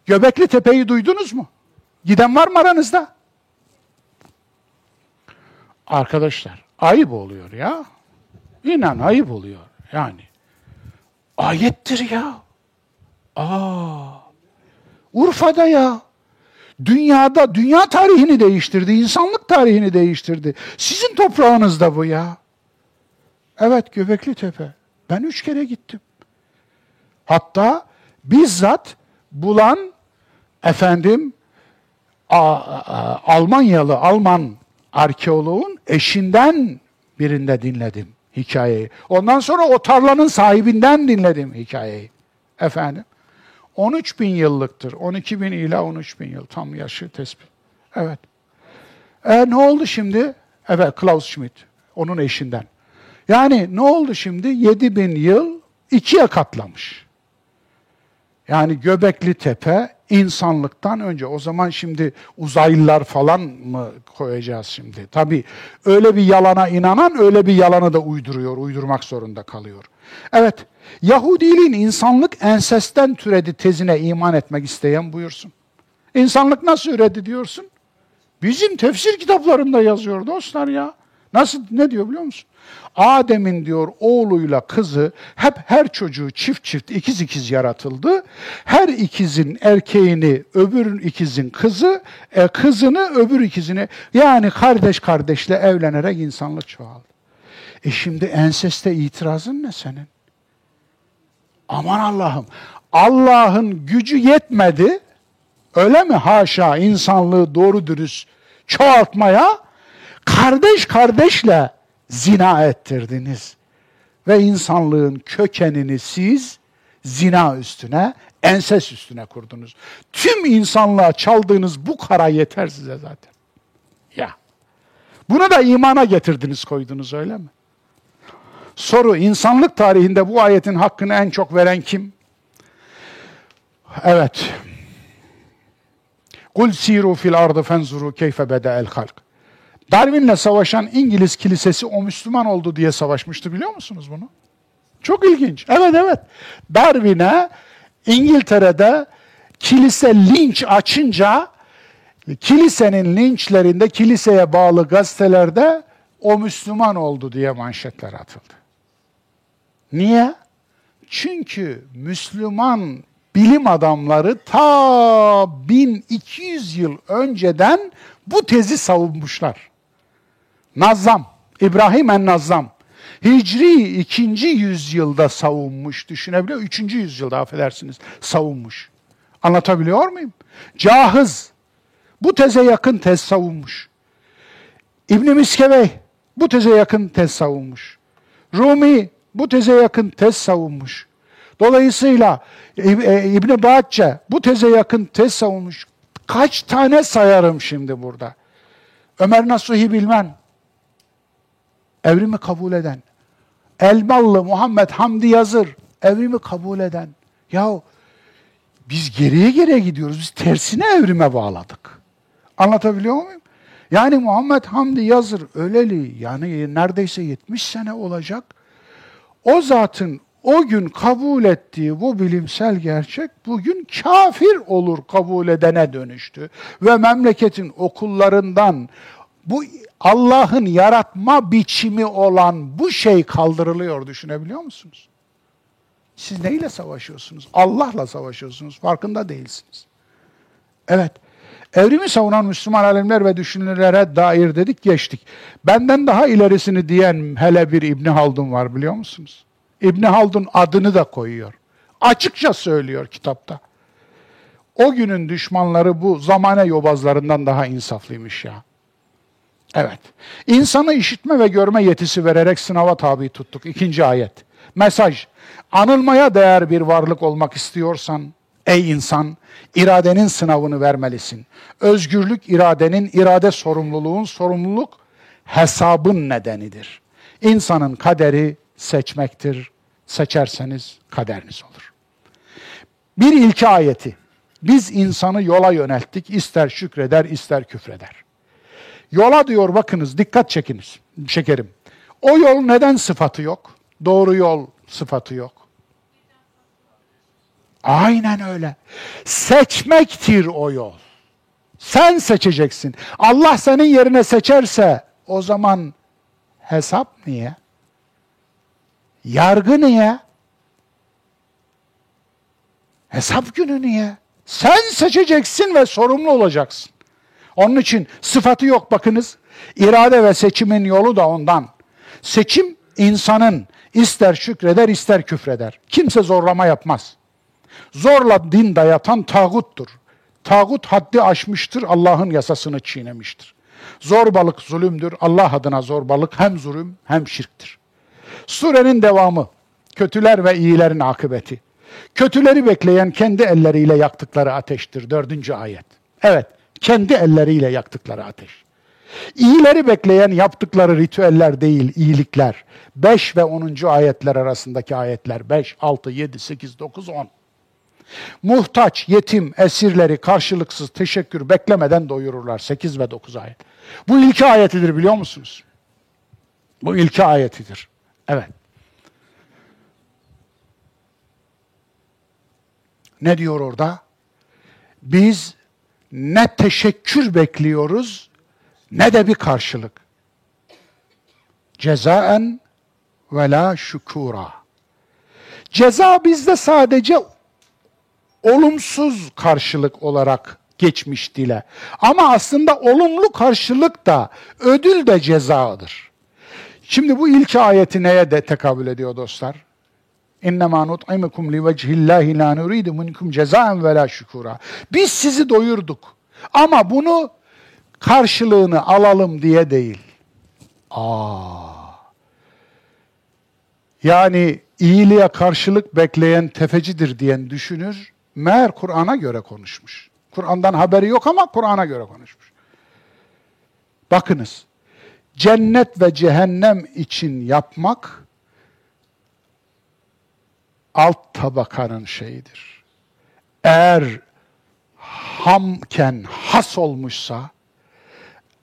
Göbekli Tepe'yi duydunuz mu? Giden var mı aranızda? Arkadaşlar ayıp oluyor ya. İnan ayıp oluyor yani. Ayettir ya. Aa. Urfa'da ya. Dünyada, dünya tarihini değiştirdi, insanlık tarihini değiştirdi. Sizin toprağınızda bu ya. Evet Göbekli Tepe. Ben üç kere gittim. Hatta bizzat bulan efendim a, a, Almanyalı Alman arkeoloğun eşinden birinde dinledim hikayeyi. Ondan sonra o tarlanın sahibinden dinledim hikayeyi. Efendim. 13 bin yıllıktır. 12 bin ila 13 bin yıl. Tam yaşı tespit. Evet. E, ne oldu şimdi? Evet Klaus Schmidt. Onun eşinden. Yani ne oldu şimdi? 7 bin yıl ikiye katlamış. Yani Göbekli Tepe insanlıktan önce. O zaman şimdi uzaylılar falan mı koyacağız şimdi? Tabii öyle bir yalana inanan öyle bir yalanı da uyduruyor, uydurmak zorunda kalıyor. Evet, Yahudiliğin insanlık ensesten türedi tezine iman etmek isteyen buyursun. İnsanlık nasıl üredi diyorsun? Bizim tefsir kitaplarında yazıyor dostlar ya. Nasıl ne diyor biliyor musun? Adem'in diyor oğluyla kızı hep her çocuğu çift çift ikiz ikiz yaratıldı. Her ikizin erkeğini öbür ikizin kızı, e, kızını öbür ikizini yani kardeş kardeşle evlenerek insanlık çoğaldı. E şimdi enseste itirazın ne senin? Aman Allah'ım. Allah'ın gücü yetmedi. Öyle mi? Haşa insanlığı doğru dürüst çoğaltmaya kardeş kardeşle zina ettirdiniz. Ve insanlığın kökenini siz zina üstüne, enses üstüne kurdunuz. Tüm insanlığa çaldığınız bu kara yeter size zaten. Ya. Bunu da imana getirdiniz koydunuz öyle mi? Soru, insanlık tarihinde bu ayetin hakkını en çok veren kim? Evet. Kul siru fil ardı fenzuru keyfe beda'el halk. Darwin'le savaşan İngiliz kilisesi o Müslüman oldu diye savaşmıştı biliyor musunuz bunu? Çok ilginç. Evet evet. Darwin'e İngiltere'de kilise linç açınca kilisenin linçlerinde kiliseye bağlı gazetelerde o Müslüman oldu diye manşetler atıldı. Niye? Çünkü Müslüman bilim adamları ta 1200 yıl önceden bu tezi savunmuşlar. Nazzam, İbrahim en-Nazzam, Hicri 2. yüzyılda savunmuş, düşünebiliyor musunuz? 3. yüzyılda affedersiniz, savunmuş. Anlatabiliyor muyum? Cahız, bu teze yakın tez savunmuş. İbn Miskevey, bu teze yakın tez savunmuş. Rumi, bu teze yakın tez savunmuş. Dolayısıyla e, İbn Batçe bu teze yakın tez savunmuş. Kaç tane sayarım şimdi burada? Ömer Nasuhi Bilmen, evrimi kabul eden. Elmalı Muhammed Hamdi Yazır, evrimi kabul eden. Yahu biz geriye geriye gidiyoruz. Biz tersine evrime bağladık. Anlatabiliyor muyum? Yani Muhammed Hamdi Yazır öleli yani neredeyse 70 sene olacak. O zatın o gün kabul ettiği bu bilimsel gerçek bugün kafir olur kabul edene dönüştü. Ve memleketin okullarından bu Allah'ın yaratma biçimi olan bu şey kaldırılıyor düşünebiliyor musunuz? Siz neyle savaşıyorsunuz? Allah'la savaşıyorsunuz. Farkında değilsiniz. Evet. Evrimi savunan Müslüman alimler ve düşünürlere dair dedik geçtik. Benden daha ilerisini diyen hele bir İbni Haldun var biliyor musunuz? İbni Haldun adını da koyuyor. Açıkça söylüyor kitapta. O günün düşmanları bu zamane yobazlarından daha insaflıymış ya. Evet. İnsanı işitme ve görme yetisi vererek sınava tabi tuttuk. İkinci ayet. Mesaj. Anılmaya değer bir varlık olmak istiyorsan, ey insan, iradenin sınavını vermelisin. Özgürlük iradenin, irade sorumluluğun, sorumluluk hesabın nedenidir. İnsanın kaderi seçmektir. Seçerseniz kaderiniz olur. Bir ilki ayeti. Biz insanı yola yönelttik. İster şükreder, ister küfreder. Yola diyor bakınız dikkat çekiniz, çekerim. O yol neden sıfatı yok? Doğru yol sıfatı yok. Aynen öyle. Seçmektir o yol. Sen seçeceksin. Allah senin yerine seçerse o zaman hesap niye? Yargı niye? Hesap günü niye? Sen seçeceksin ve sorumlu olacaksın. Onun için sıfatı yok bakınız. İrade ve seçimin yolu da ondan. Seçim insanın ister şükreder ister küfreder. Kimse zorlama yapmaz. Zorla din dayatan tağuttur. Tağut haddi aşmıştır, Allah'ın yasasını çiğnemiştir. Zorbalık zulümdür. Allah adına zorbalık hem zulüm hem şirktir. Surenin devamı. Kötüler ve iyilerin akıbeti. Kötüleri bekleyen kendi elleriyle yaktıkları ateştir. Dördüncü ayet. Evet, kendi elleriyle yaktıkları ateş. İyileri bekleyen yaptıkları ritüeller değil, iyilikler. 5 ve 10. ayetler arasındaki ayetler. 5, 6, 7, 8, 9, 10. Muhtaç, yetim, esirleri karşılıksız teşekkür beklemeden doyururlar. 8 ve 9 ayet. Bu ilki ayetidir biliyor musunuz? Bu ilki ayetidir. Evet. Ne diyor orada? Biz ne teşekkür bekliyoruz ne de bir karşılık. Cezaen ve la şükura. Ceza bizde sadece olumsuz karşılık olarak geçmiş dile. Ama aslında olumlu karşılık da ödül de cezadır. Şimdi bu ilk ayeti neye de tekabül ediyor dostlar? İnnemâ nut'imukum li vecihillahi la nuridu minkum cezaen ve la şükura. Biz sizi doyurduk. Ama bunu karşılığını alalım diye değil. Aa. Yani iyiliğe karşılık bekleyen tefecidir diyen düşünür. Meğer Kur'an'a göre konuşmuş. Kur'an'dan haberi yok ama Kur'an'a göre konuşmuş. Bakınız, cennet ve cehennem için yapmak alt tabakanın şeyidir. Eğer hamken has olmuşsa,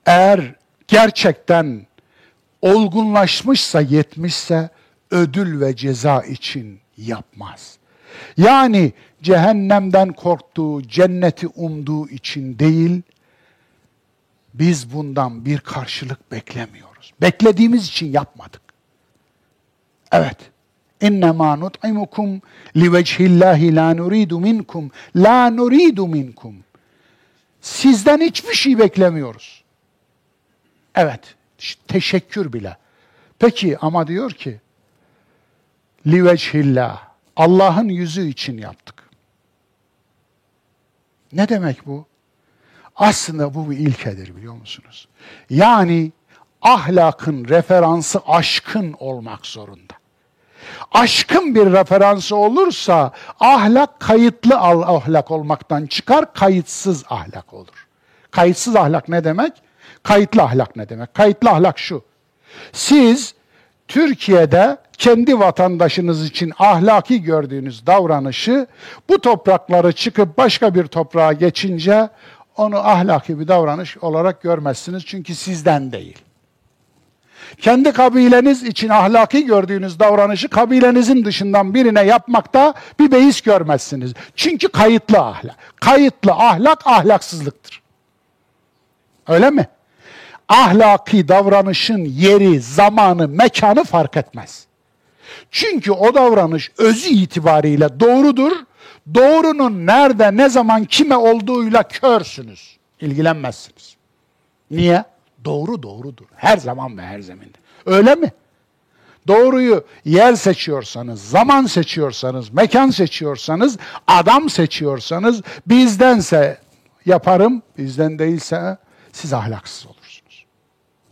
eğer gerçekten olgunlaşmışsa, yetmişse ödül ve ceza için yapmaz. Yani cehennemden korktuğu, cenneti umduğu için değil, biz bundan bir karşılık beklemiyoruz. Beklediğimiz için yapmadık. Evet. İnnemâ nut'imukum livecihillahi la nuridu minkum la nuridu minkum. Sizden hiçbir şey beklemiyoruz. Evet, teşekkür bile. Peki ama diyor ki livechillah Allah'ın yüzü için yaptık. Ne demek bu? Aslında bu bir ilkedir biliyor musunuz? Yani ahlakın referansı aşkın olmak zorunda. Aşkın bir referansı olursa ahlak kayıtlı ahlak olmaktan çıkar, kayıtsız ahlak olur. Kayıtsız ahlak ne demek? Kayıtlı ahlak ne demek? Kayıtlı ahlak şu. Siz Türkiye'de kendi vatandaşınız için ahlaki gördüğünüz davranışı bu toprakları çıkıp başka bir toprağa geçince onu ahlaki bir davranış olarak görmezsiniz çünkü sizden değil. Kendi kabileniz için ahlaki gördüğünüz davranışı kabilenizin dışından birine yapmakta bir beis görmezsiniz. Çünkü kayıtlı ahlak. Kayıtlı ahlak ahlaksızlıktır. Öyle mi? Ahlaki davranışın yeri, zamanı, mekanı fark etmez. Çünkü o davranış özü itibariyle doğrudur. Doğrunun nerede, ne zaman, kime olduğuyla körsünüz. İlgilenmezsiniz. Niye? Doğru doğrudur. Her zaman ve her zeminde. Öyle mi? Doğruyu yer seçiyorsanız, zaman seçiyorsanız, mekan seçiyorsanız, adam seçiyorsanız bizdense yaparım, bizden değilse siz ahlaksız olun.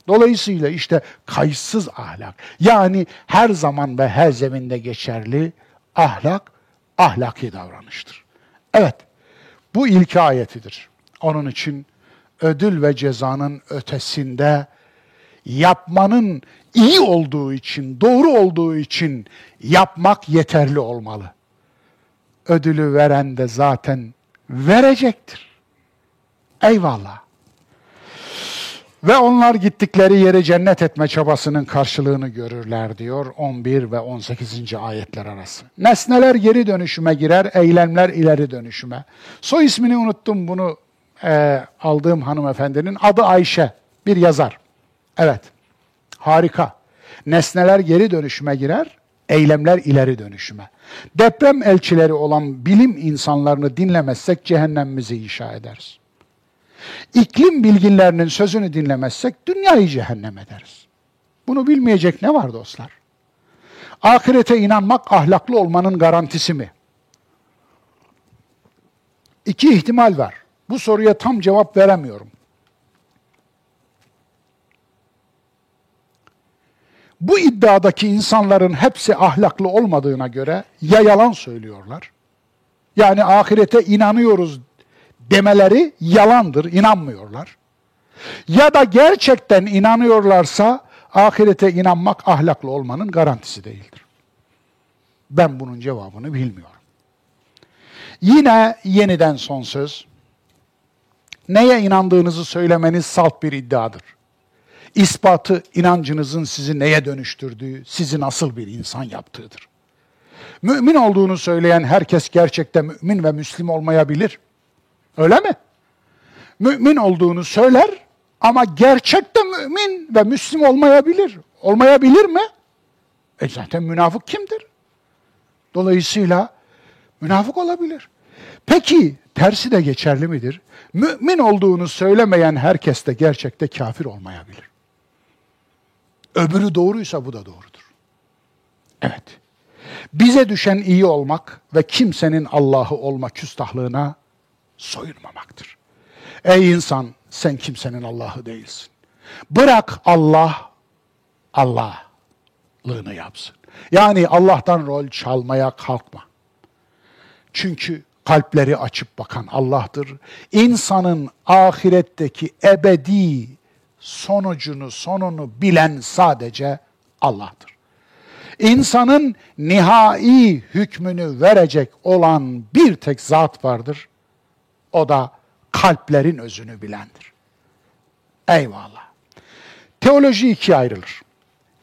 Dolayısıyla işte kayıtsız ahlak. Yani her zaman ve her zeminde geçerli ahlak, ahlaki davranıştır. Evet, bu ilk ayetidir. Onun için ödül ve cezanın ötesinde yapmanın iyi olduğu için, doğru olduğu için yapmak yeterli olmalı. Ödülü veren de zaten verecektir. Eyvallah. Ve onlar gittikleri yeri cennet etme çabasının karşılığını görürler diyor 11 ve 18. ayetler arası. Nesneler geri dönüşüme girer, eylemler ileri dönüşüme. Soy ismini unuttum bunu e, aldığım hanımefendinin adı Ayşe, bir yazar. Evet, harika. Nesneler geri dönüşüme girer, eylemler ileri dönüşüme. Deprem elçileri olan bilim insanlarını dinlemezsek cehennemimizi inşa ederiz. İklim bilginlerinin sözünü dinlemezsek dünyayı cehennem ederiz. Bunu bilmeyecek ne var dostlar? Ahirete inanmak ahlaklı olmanın garantisi mi? İki ihtimal var. Bu soruya tam cevap veremiyorum. Bu iddiadaki insanların hepsi ahlaklı olmadığına göre ya yalan söylüyorlar, yani ahirete inanıyoruz demeleri yalandır, inanmıyorlar. Ya da gerçekten inanıyorlarsa ahirete inanmak ahlaklı olmanın garantisi değildir. Ben bunun cevabını bilmiyorum. Yine yeniden son söz. Neye inandığınızı söylemeniz salt bir iddiadır. İspatı inancınızın sizi neye dönüştürdüğü, sizi nasıl bir insan yaptığıdır. Mümin olduğunu söyleyen herkes gerçekten mümin ve müslim olmayabilir. Öyle mi? Mümin olduğunu söyler Ama gerçekte mümin ve Müslim olmayabilir. Olmayabilir mi? E zaten münafık kimdir? Dolayısıyla münafık olabilir. Peki tersi de geçerli midir? Mümin olduğunu söylemeyen herkes de gerçekte kafir olmayabilir. Öbürü doğruysa bu da doğrudur. Evet. Bize düşen iyi olmak ve kimsenin Allah'ı olma küstahlığına soyunmamaktır. Ey insan sen kimsenin Allah'ı değilsin. Bırak Allah Allah'lığını yapsın. Yani Allah'tan rol çalmaya kalkma. Çünkü kalpleri açıp bakan Allah'tır. İnsanın ahiretteki ebedi sonucunu, sonunu bilen sadece Allah'tır. İnsanın nihai hükmünü verecek olan bir tek zat vardır. O da kalplerin özünü bilendir. Eyvallah. Teoloji ikiye ayrılır.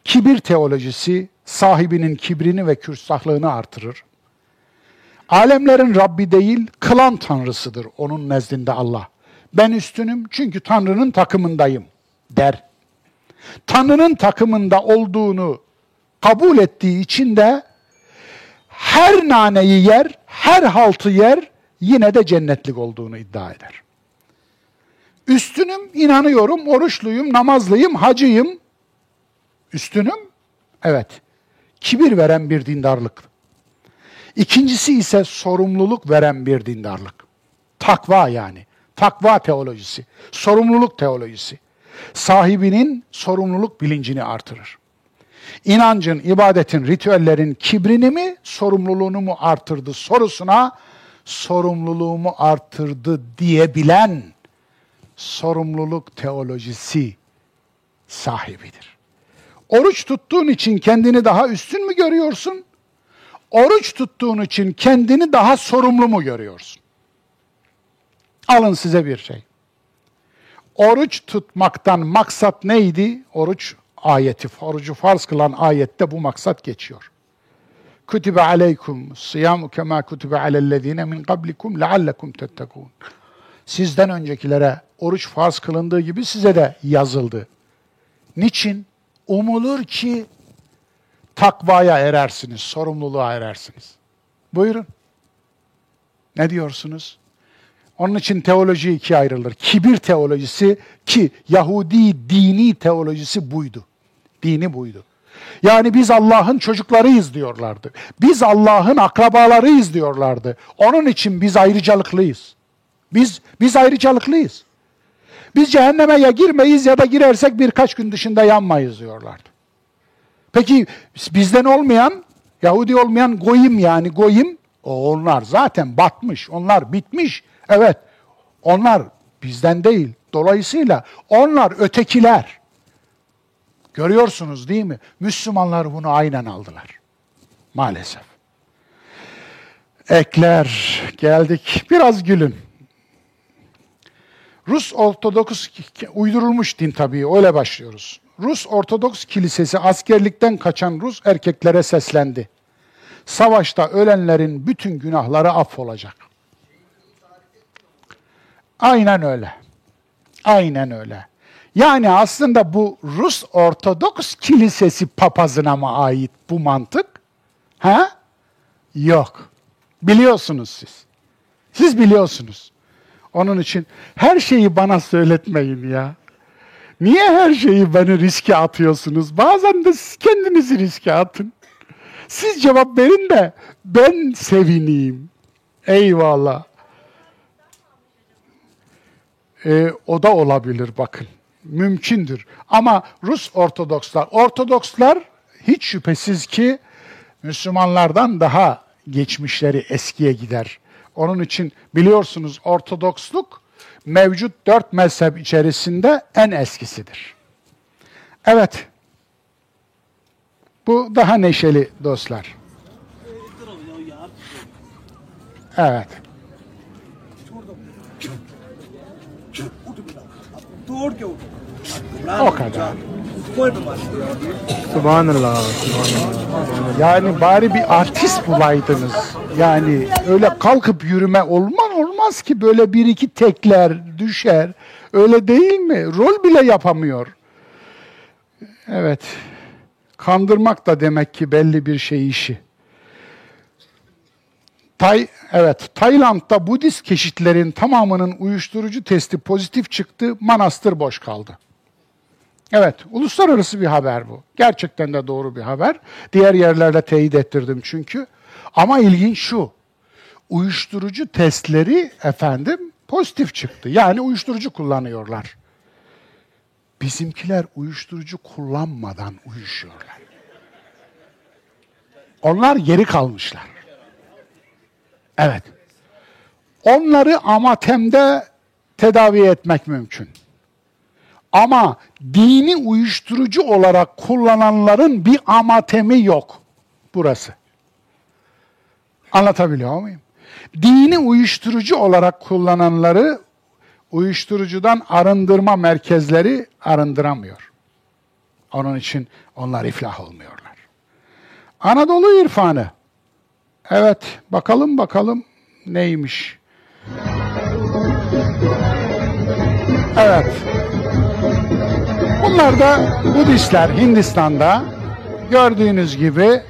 Kibir teolojisi sahibinin kibrini ve kürsahlığını artırır. Alemlerin Rabbi değil, kılan tanrısıdır onun nezdinde Allah. Ben üstünüm çünkü Tanrı'nın takımındayım der. Tanrı'nın takımında olduğunu kabul ettiği için de her naneyi yer, her haltı yer, yine de cennetlik olduğunu iddia eder. Üstünüm, inanıyorum, oruçluyum, namazlıyım, hacıyım. Üstünüm, evet. Kibir veren bir dindarlık. İkincisi ise sorumluluk veren bir dindarlık. Takva yani. Takva teolojisi, sorumluluk teolojisi. Sahibinin sorumluluk bilincini artırır. İnancın, ibadetin, ritüellerin kibrini mi, sorumluluğunu mu artırdı sorusuna sorumluluğumu artırdı diyebilen sorumluluk teolojisi sahibidir. Oruç tuttuğun için kendini daha üstün mü görüyorsun? Oruç tuttuğun için kendini daha sorumlu mu görüyorsun? Alın size bir şey. Oruç tutmaktan maksat neydi? Oruç ayeti, orucu farz kılan ayette bu maksat geçiyor. Kutibe aleykum siyamu kema kutibe alellezine min qablikum leallekum tettekun. Sizden öncekilere oruç farz kılındığı gibi size de yazıldı. Niçin? Umulur ki takvaya erersiniz, sorumluluğa erersiniz. Buyurun. Ne diyorsunuz? Onun için teoloji ikiye ayrılır. Kibir teolojisi ki Yahudi dini teolojisi buydu. Dini buydu. Yani biz Allah'ın çocuklarıyız diyorlardı. Biz Allah'ın akrabalarıyız diyorlardı. Onun için biz ayrıcalıklıyız. Biz biz ayrıcalıklıyız. Biz cehenneme ya girmeyiz ya da girersek birkaç gün dışında yanmayız diyorlardı. Peki bizden olmayan, Yahudi olmayan goyim yani goyim, onlar zaten batmış, onlar bitmiş. Evet, onlar bizden değil. Dolayısıyla onlar ötekiler. Görüyorsunuz değil mi? Müslümanlar bunu aynen aldılar. Maalesef. Ekler geldik. Biraz gülün. Rus Ortodoks uydurulmuş din tabii öyle başlıyoruz. Rus Ortodoks Kilisesi askerlikten kaçan Rus erkeklere seslendi. Savaşta ölenlerin bütün günahları affolacak. Aynen öyle. Aynen öyle. Yani aslında bu Rus Ortodoks Kilisesi papazına mı ait bu mantık? Ha? Yok. Biliyorsunuz siz. Siz biliyorsunuz. Onun için her şeyi bana söyletmeyin ya. Niye her şeyi beni riske atıyorsunuz? Bazen de siz kendinizi riske atın. Siz cevap verin de ben sevineyim. Eyvallah. Ee, o da olabilir bakın. Mümkündür. Ama Rus Ortodokslar, Ortodokslar hiç şüphesiz ki Müslümanlardan daha geçmişleri eskiye gider. Onun için biliyorsunuz Ortodoksluk mevcut dört mezhep içerisinde en eskisidir. Evet. Bu daha neşeli dostlar. Evet. O kadar. Subhanallah. Yani bari bir artist bulaydınız. Yani öyle kalkıp yürüme olmaz olmaz ki böyle bir iki tekler düşer. Öyle değil mi? Rol bile yapamıyor. Evet. Kandırmak da demek ki belli bir şey işi. Tay, evet, Tayland'da Budist keşitlerin tamamının uyuşturucu testi pozitif çıktı, manastır boş kaldı. Evet, uluslararası bir haber bu. Gerçekten de doğru bir haber. Diğer yerlerde teyit ettirdim çünkü. Ama ilginç şu, uyuşturucu testleri efendim pozitif çıktı. Yani uyuşturucu kullanıyorlar. Bizimkiler uyuşturucu kullanmadan uyuşuyorlar. Onlar geri kalmışlar. Evet. Onları amatemde tedavi etmek mümkün. Ama dini uyuşturucu olarak kullananların bir amatemi yok burası. Anlatabiliyor muyum? Dini uyuşturucu olarak kullananları uyuşturucudan arındırma merkezleri arındıramıyor. Onun için onlar iflah olmuyorlar. Anadolu irfanı. Evet, bakalım bakalım neymiş. Evet. Bunlar da Budistler Hindistan'da gördüğünüz gibi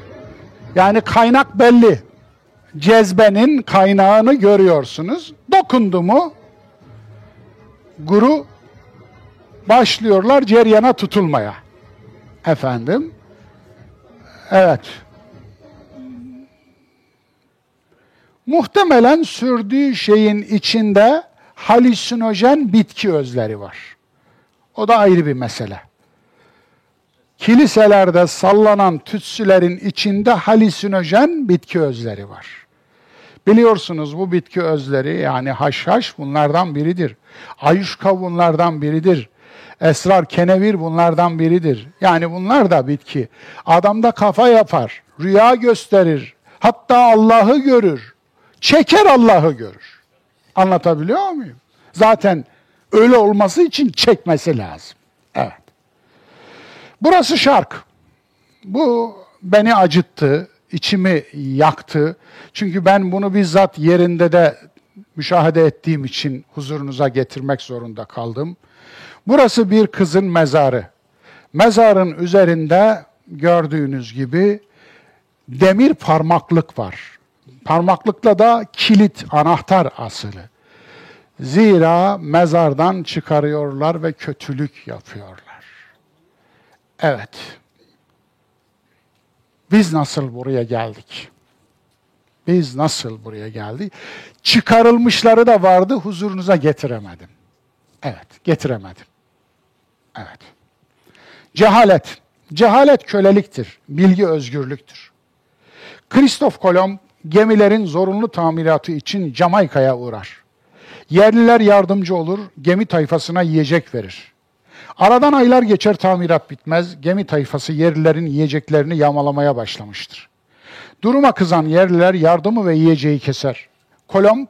yani kaynak belli. Cezbenin kaynağını görüyorsunuz. Dokundu mu guru başlıyorlar ceryana tutulmaya. Efendim. Evet. Muhtemelen sürdüğü şeyin içinde halüsinojen bitki özleri var. O da ayrı bir mesele. Kiliselerde sallanan tütsülerin içinde halüsinojen bitki özleri var. Biliyorsunuz bu bitki özleri yani haşhaş bunlardan biridir. Ayuşka bunlardan biridir. Esrar, kenevir bunlardan biridir. Yani bunlar da bitki. Adamda kafa yapar, rüya gösterir, hatta Allah'ı görür. Çeker Allah'ı görür. Anlatabiliyor muyum? Zaten öyle olması için çekmesi lazım. Evet. Burası şark. Bu beni acıttı, içimi yaktı. Çünkü ben bunu bizzat yerinde de müşahede ettiğim için huzurunuza getirmek zorunda kaldım. Burası bir kızın mezarı. Mezarın üzerinde gördüğünüz gibi demir parmaklık var. Parmaklıkla da kilit, anahtar asılı. Zira mezardan çıkarıyorlar ve kötülük yapıyorlar. Evet. Biz nasıl buraya geldik? Biz nasıl buraya geldik? Çıkarılmışları da vardı, huzurunuza getiremedim. Evet, getiremedim. Evet. Cehalet. Cehalet köleliktir, bilgi özgürlüktür. Kristof Kolomb gemilerin zorunlu tamiratı için Jamaika'ya uğrar. Yerliler yardımcı olur, gemi tayfasına yiyecek verir. Aradan aylar geçer tamirat bitmez, gemi tayfası yerlilerin yiyeceklerini yağmalamaya başlamıştır. Duruma kızan yerliler yardımı ve yiyeceği keser. Kolomb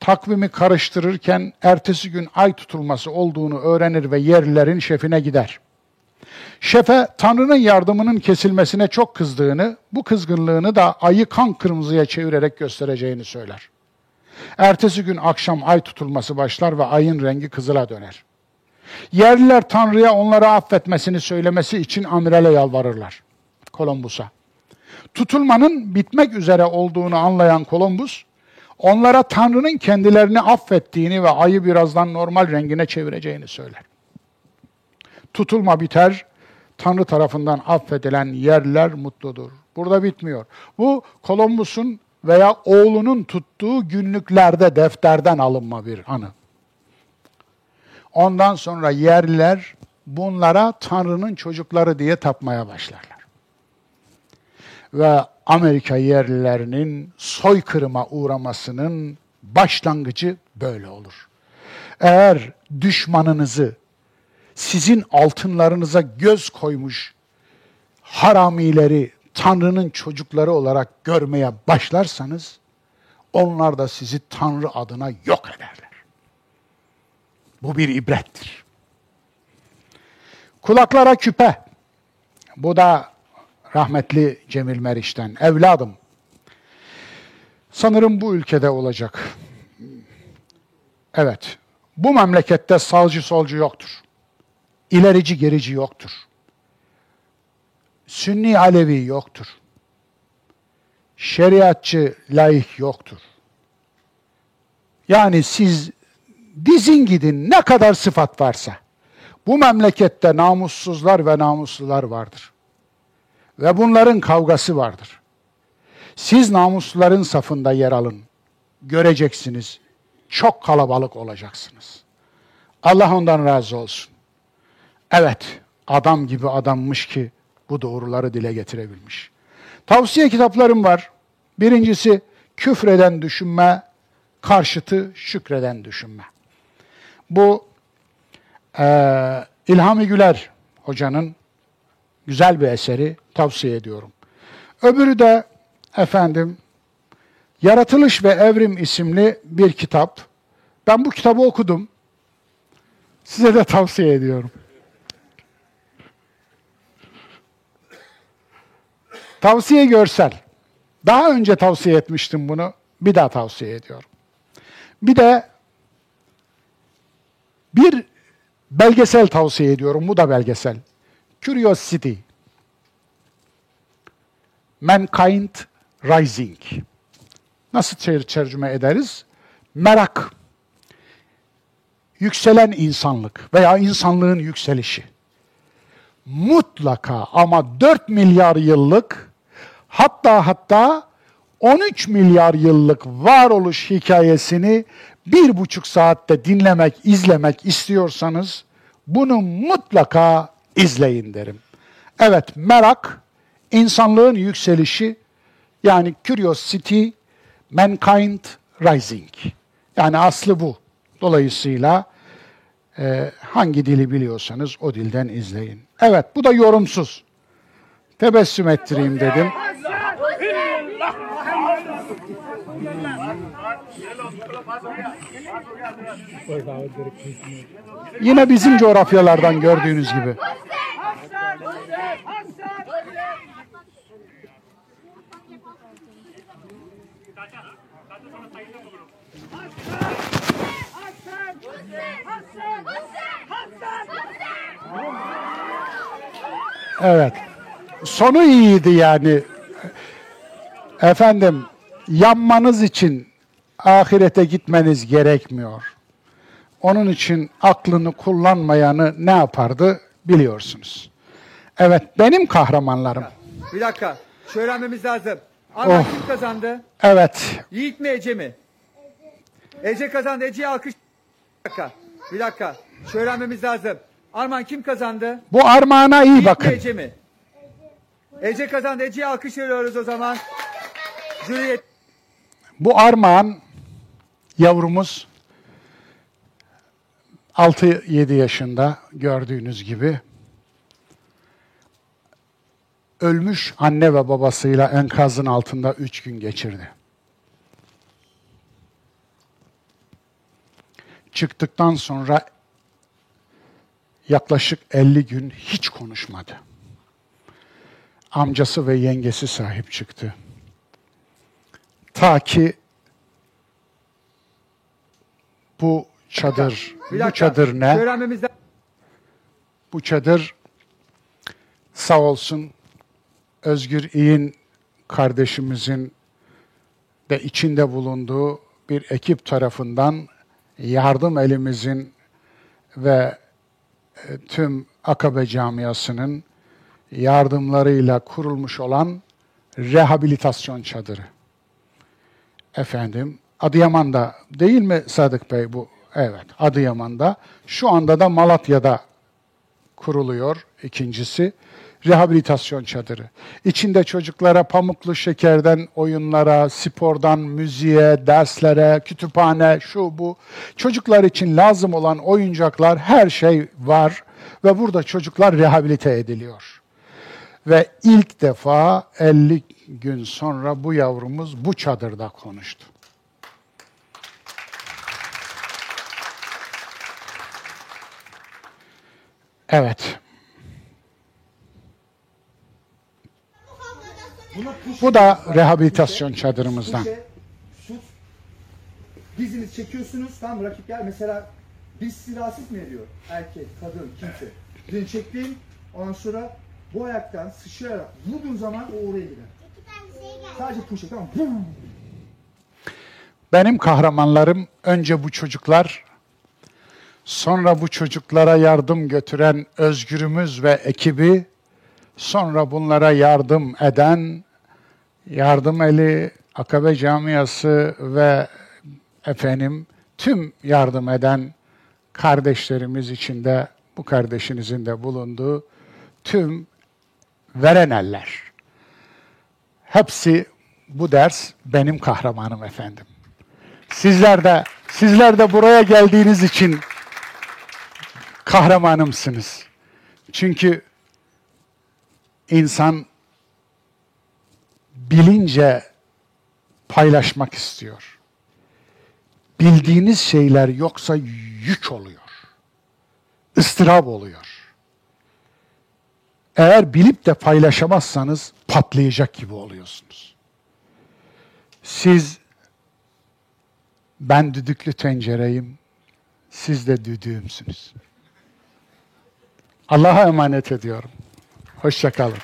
takvimi karıştırırken ertesi gün ay tutulması olduğunu öğrenir ve yerlilerin şefine gider. Şefe Tanrı'nın yardımının kesilmesine çok kızdığını, bu kızgınlığını da ayı kan kırmızıya çevirerek göstereceğini söyler. Ertesi gün akşam ay tutulması başlar ve ayın rengi kızıla döner. Yerliler Tanrı'ya onları affetmesini söylemesi için amirale yalvarırlar. Kolombus'a. Tutulmanın bitmek üzere olduğunu anlayan Kolombus, onlara Tanrı'nın kendilerini affettiğini ve ayı birazdan normal rengine çevireceğini söyler. Tutulma biter, Tanrı tarafından affedilen yerler mutludur. Burada bitmiyor. Bu Kolombus'un veya oğlunun tuttuğu günlüklerde defterden alınma bir anı. Ondan sonra yerliler bunlara Tanrı'nın çocukları diye tapmaya başlarlar. Ve Amerika yerlilerinin soykırıma uğramasının başlangıcı böyle olur. Eğer düşmanınızı sizin altınlarınıza göz koymuş haramileri Tanrı'nın çocukları olarak görmeye başlarsanız onlar da sizi Tanrı adına yok ederler. Bu bir ibrettir. Kulaklara küpe. Bu da rahmetli Cemil Meriç'ten. Evladım, sanırım bu ülkede olacak. Evet, Bu memlekette sağcı solcu yoktur. İlerici gerici yoktur. Sünni Alevi yoktur. Şeriatçı laik yoktur. Yani siz dizin gidin ne kadar sıfat varsa. Bu memlekette namussuzlar ve namuslular vardır. Ve bunların kavgası vardır. Siz namusluların safında yer alın. Göreceksiniz. Çok kalabalık olacaksınız. Allah ondan razı olsun. Evet, adam gibi adammış ki bu doğruları dile getirebilmiş. Tavsiye kitaplarım var. Birincisi küfreden düşünme, karşıtı şükreden düşünme. Bu e, İlhami Güler hocanın güzel bir eseri tavsiye ediyorum. Öbürü de efendim Yaratılış ve Evrim isimli bir kitap. Ben bu kitabı okudum. Size de tavsiye ediyorum. Tavsiye görsel. Daha önce tavsiye etmiştim bunu. Bir daha tavsiye ediyorum. Bir de bir belgesel tavsiye ediyorum. Bu da belgesel. Curiosity. Mankind Rising. Nasıl tercüme ederiz? Merak. Yükselen insanlık veya insanlığın yükselişi. Mutlaka ama 4 milyar yıllık hatta hatta 13 milyar yıllık varoluş hikayesini bir buçuk saatte dinlemek, izlemek istiyorsanız bunu mutlaka izleyin derim. Evet, merak, insanlığın yükselişi yani curiosity, mankind rising. Yani aslı bu. Dolayısıyla e, hangi dili biliyorsanız o dilden izleyin. Evet, bu da yorumsuz. Tebessüm ettireyim dedim. Yine bizim coğrafyalardan gördüğünüz gibi. Evet. Sonu iyiydi yani. Efendim, yanmanız için ahirete gitmeniz gerekmiyor. Onun için aklını kullanmayanı ne yapardı biliyorsunuz. Evet, benim kahramanlarım. Bir dakika. Şu öğrenmemiz lazım. Arman Oh. kim kazandı? Evet, Yiğit mi Ece mi? Ece kazandı. Ece'ye alkış. Bir dakika. Bir dakika. Şu öğrenmemiz lazım. Arman kim kazandı? bu armağana iyi Yiğit mi bakın. Ece mi? Ece kazandı. Ece'ye alkış veriyoruz o zaman. Jüriye Bu armağan yavrumuz 6-7 yaşında gördüğünüz gibi ölmüş anne ve babasıyla enkazın altında 3 gün geçirdi. Çıktıktan sonra yaklaşık 50 gün hiç konuşmadı. Amcası ve yengesi sahip çıktı. Ta ki bu çadır, bu çadır ne? Bu çadır sağ olsun Özgür İyin kardeşimizin de içinde bulunduğu bir ekip tarafından yardım elimizin ve e, tüm Akabe camiasının yardımlarıyla kurulmuş olan rehabilitasyon çadırı. Efendim, Adıyaman'da değil mi Sadık Bey bu? Evet, Adıyaman'da. Şu anda da Malatya'da kuruluyor ikincisi. Rehabilitasyon çadırı. İçinde çocuklara pamuklu şekerden oyunlara, spordan müziğe, derslere, kütüphane, şu bu. Çocuklar için lazım olan oyuncaklar, her şey var ve burada çocuklar rehabilite ediliyor. Ve ilk defa 50 gün sonra bu yavrumuz bu çadırda konuştu. Evet. Bu da rehabilitasyon çadırımızdan. Şut. Diziniz çekiyorsunuz. Tamam rakip gel. Mesela Diş sirasit mi ediyor? Erkek, kadın, kimse. Dilini çektin, ondan sonra bu ayaktan sıçrayarak vurduğun zaman o oraya gider. Sadece push tamam mı? Benim kahramanlarım önce bu çocuklar, sonra bu çocuklara yardım götüren Özgürümüz ve ekibi, sonra bunlara yardım eden yardım eli, Akabe Camiası ve efendim tüm yardım eden kardeşlerimiz içinde bu kardeşinizin de bulunduğu tüm veren eller. Hepsi bu ders benim kahramanım efendim. Sizler de sizler de buraya geldiğiniz için kahramanımsınız. Çünkü insan bilince paylaşmak istiyor. Bildiğiniz şeyler yoksa yük oluyor. ıstırap oluyor. Eğer bilip de paylaşamazsanız patlayacak gibi oluyorsunuz. Siz ben düdüklü tencereyim, siz de düdüğümsünüz. Allah'a emanet ediyorum. Hoşçakalın.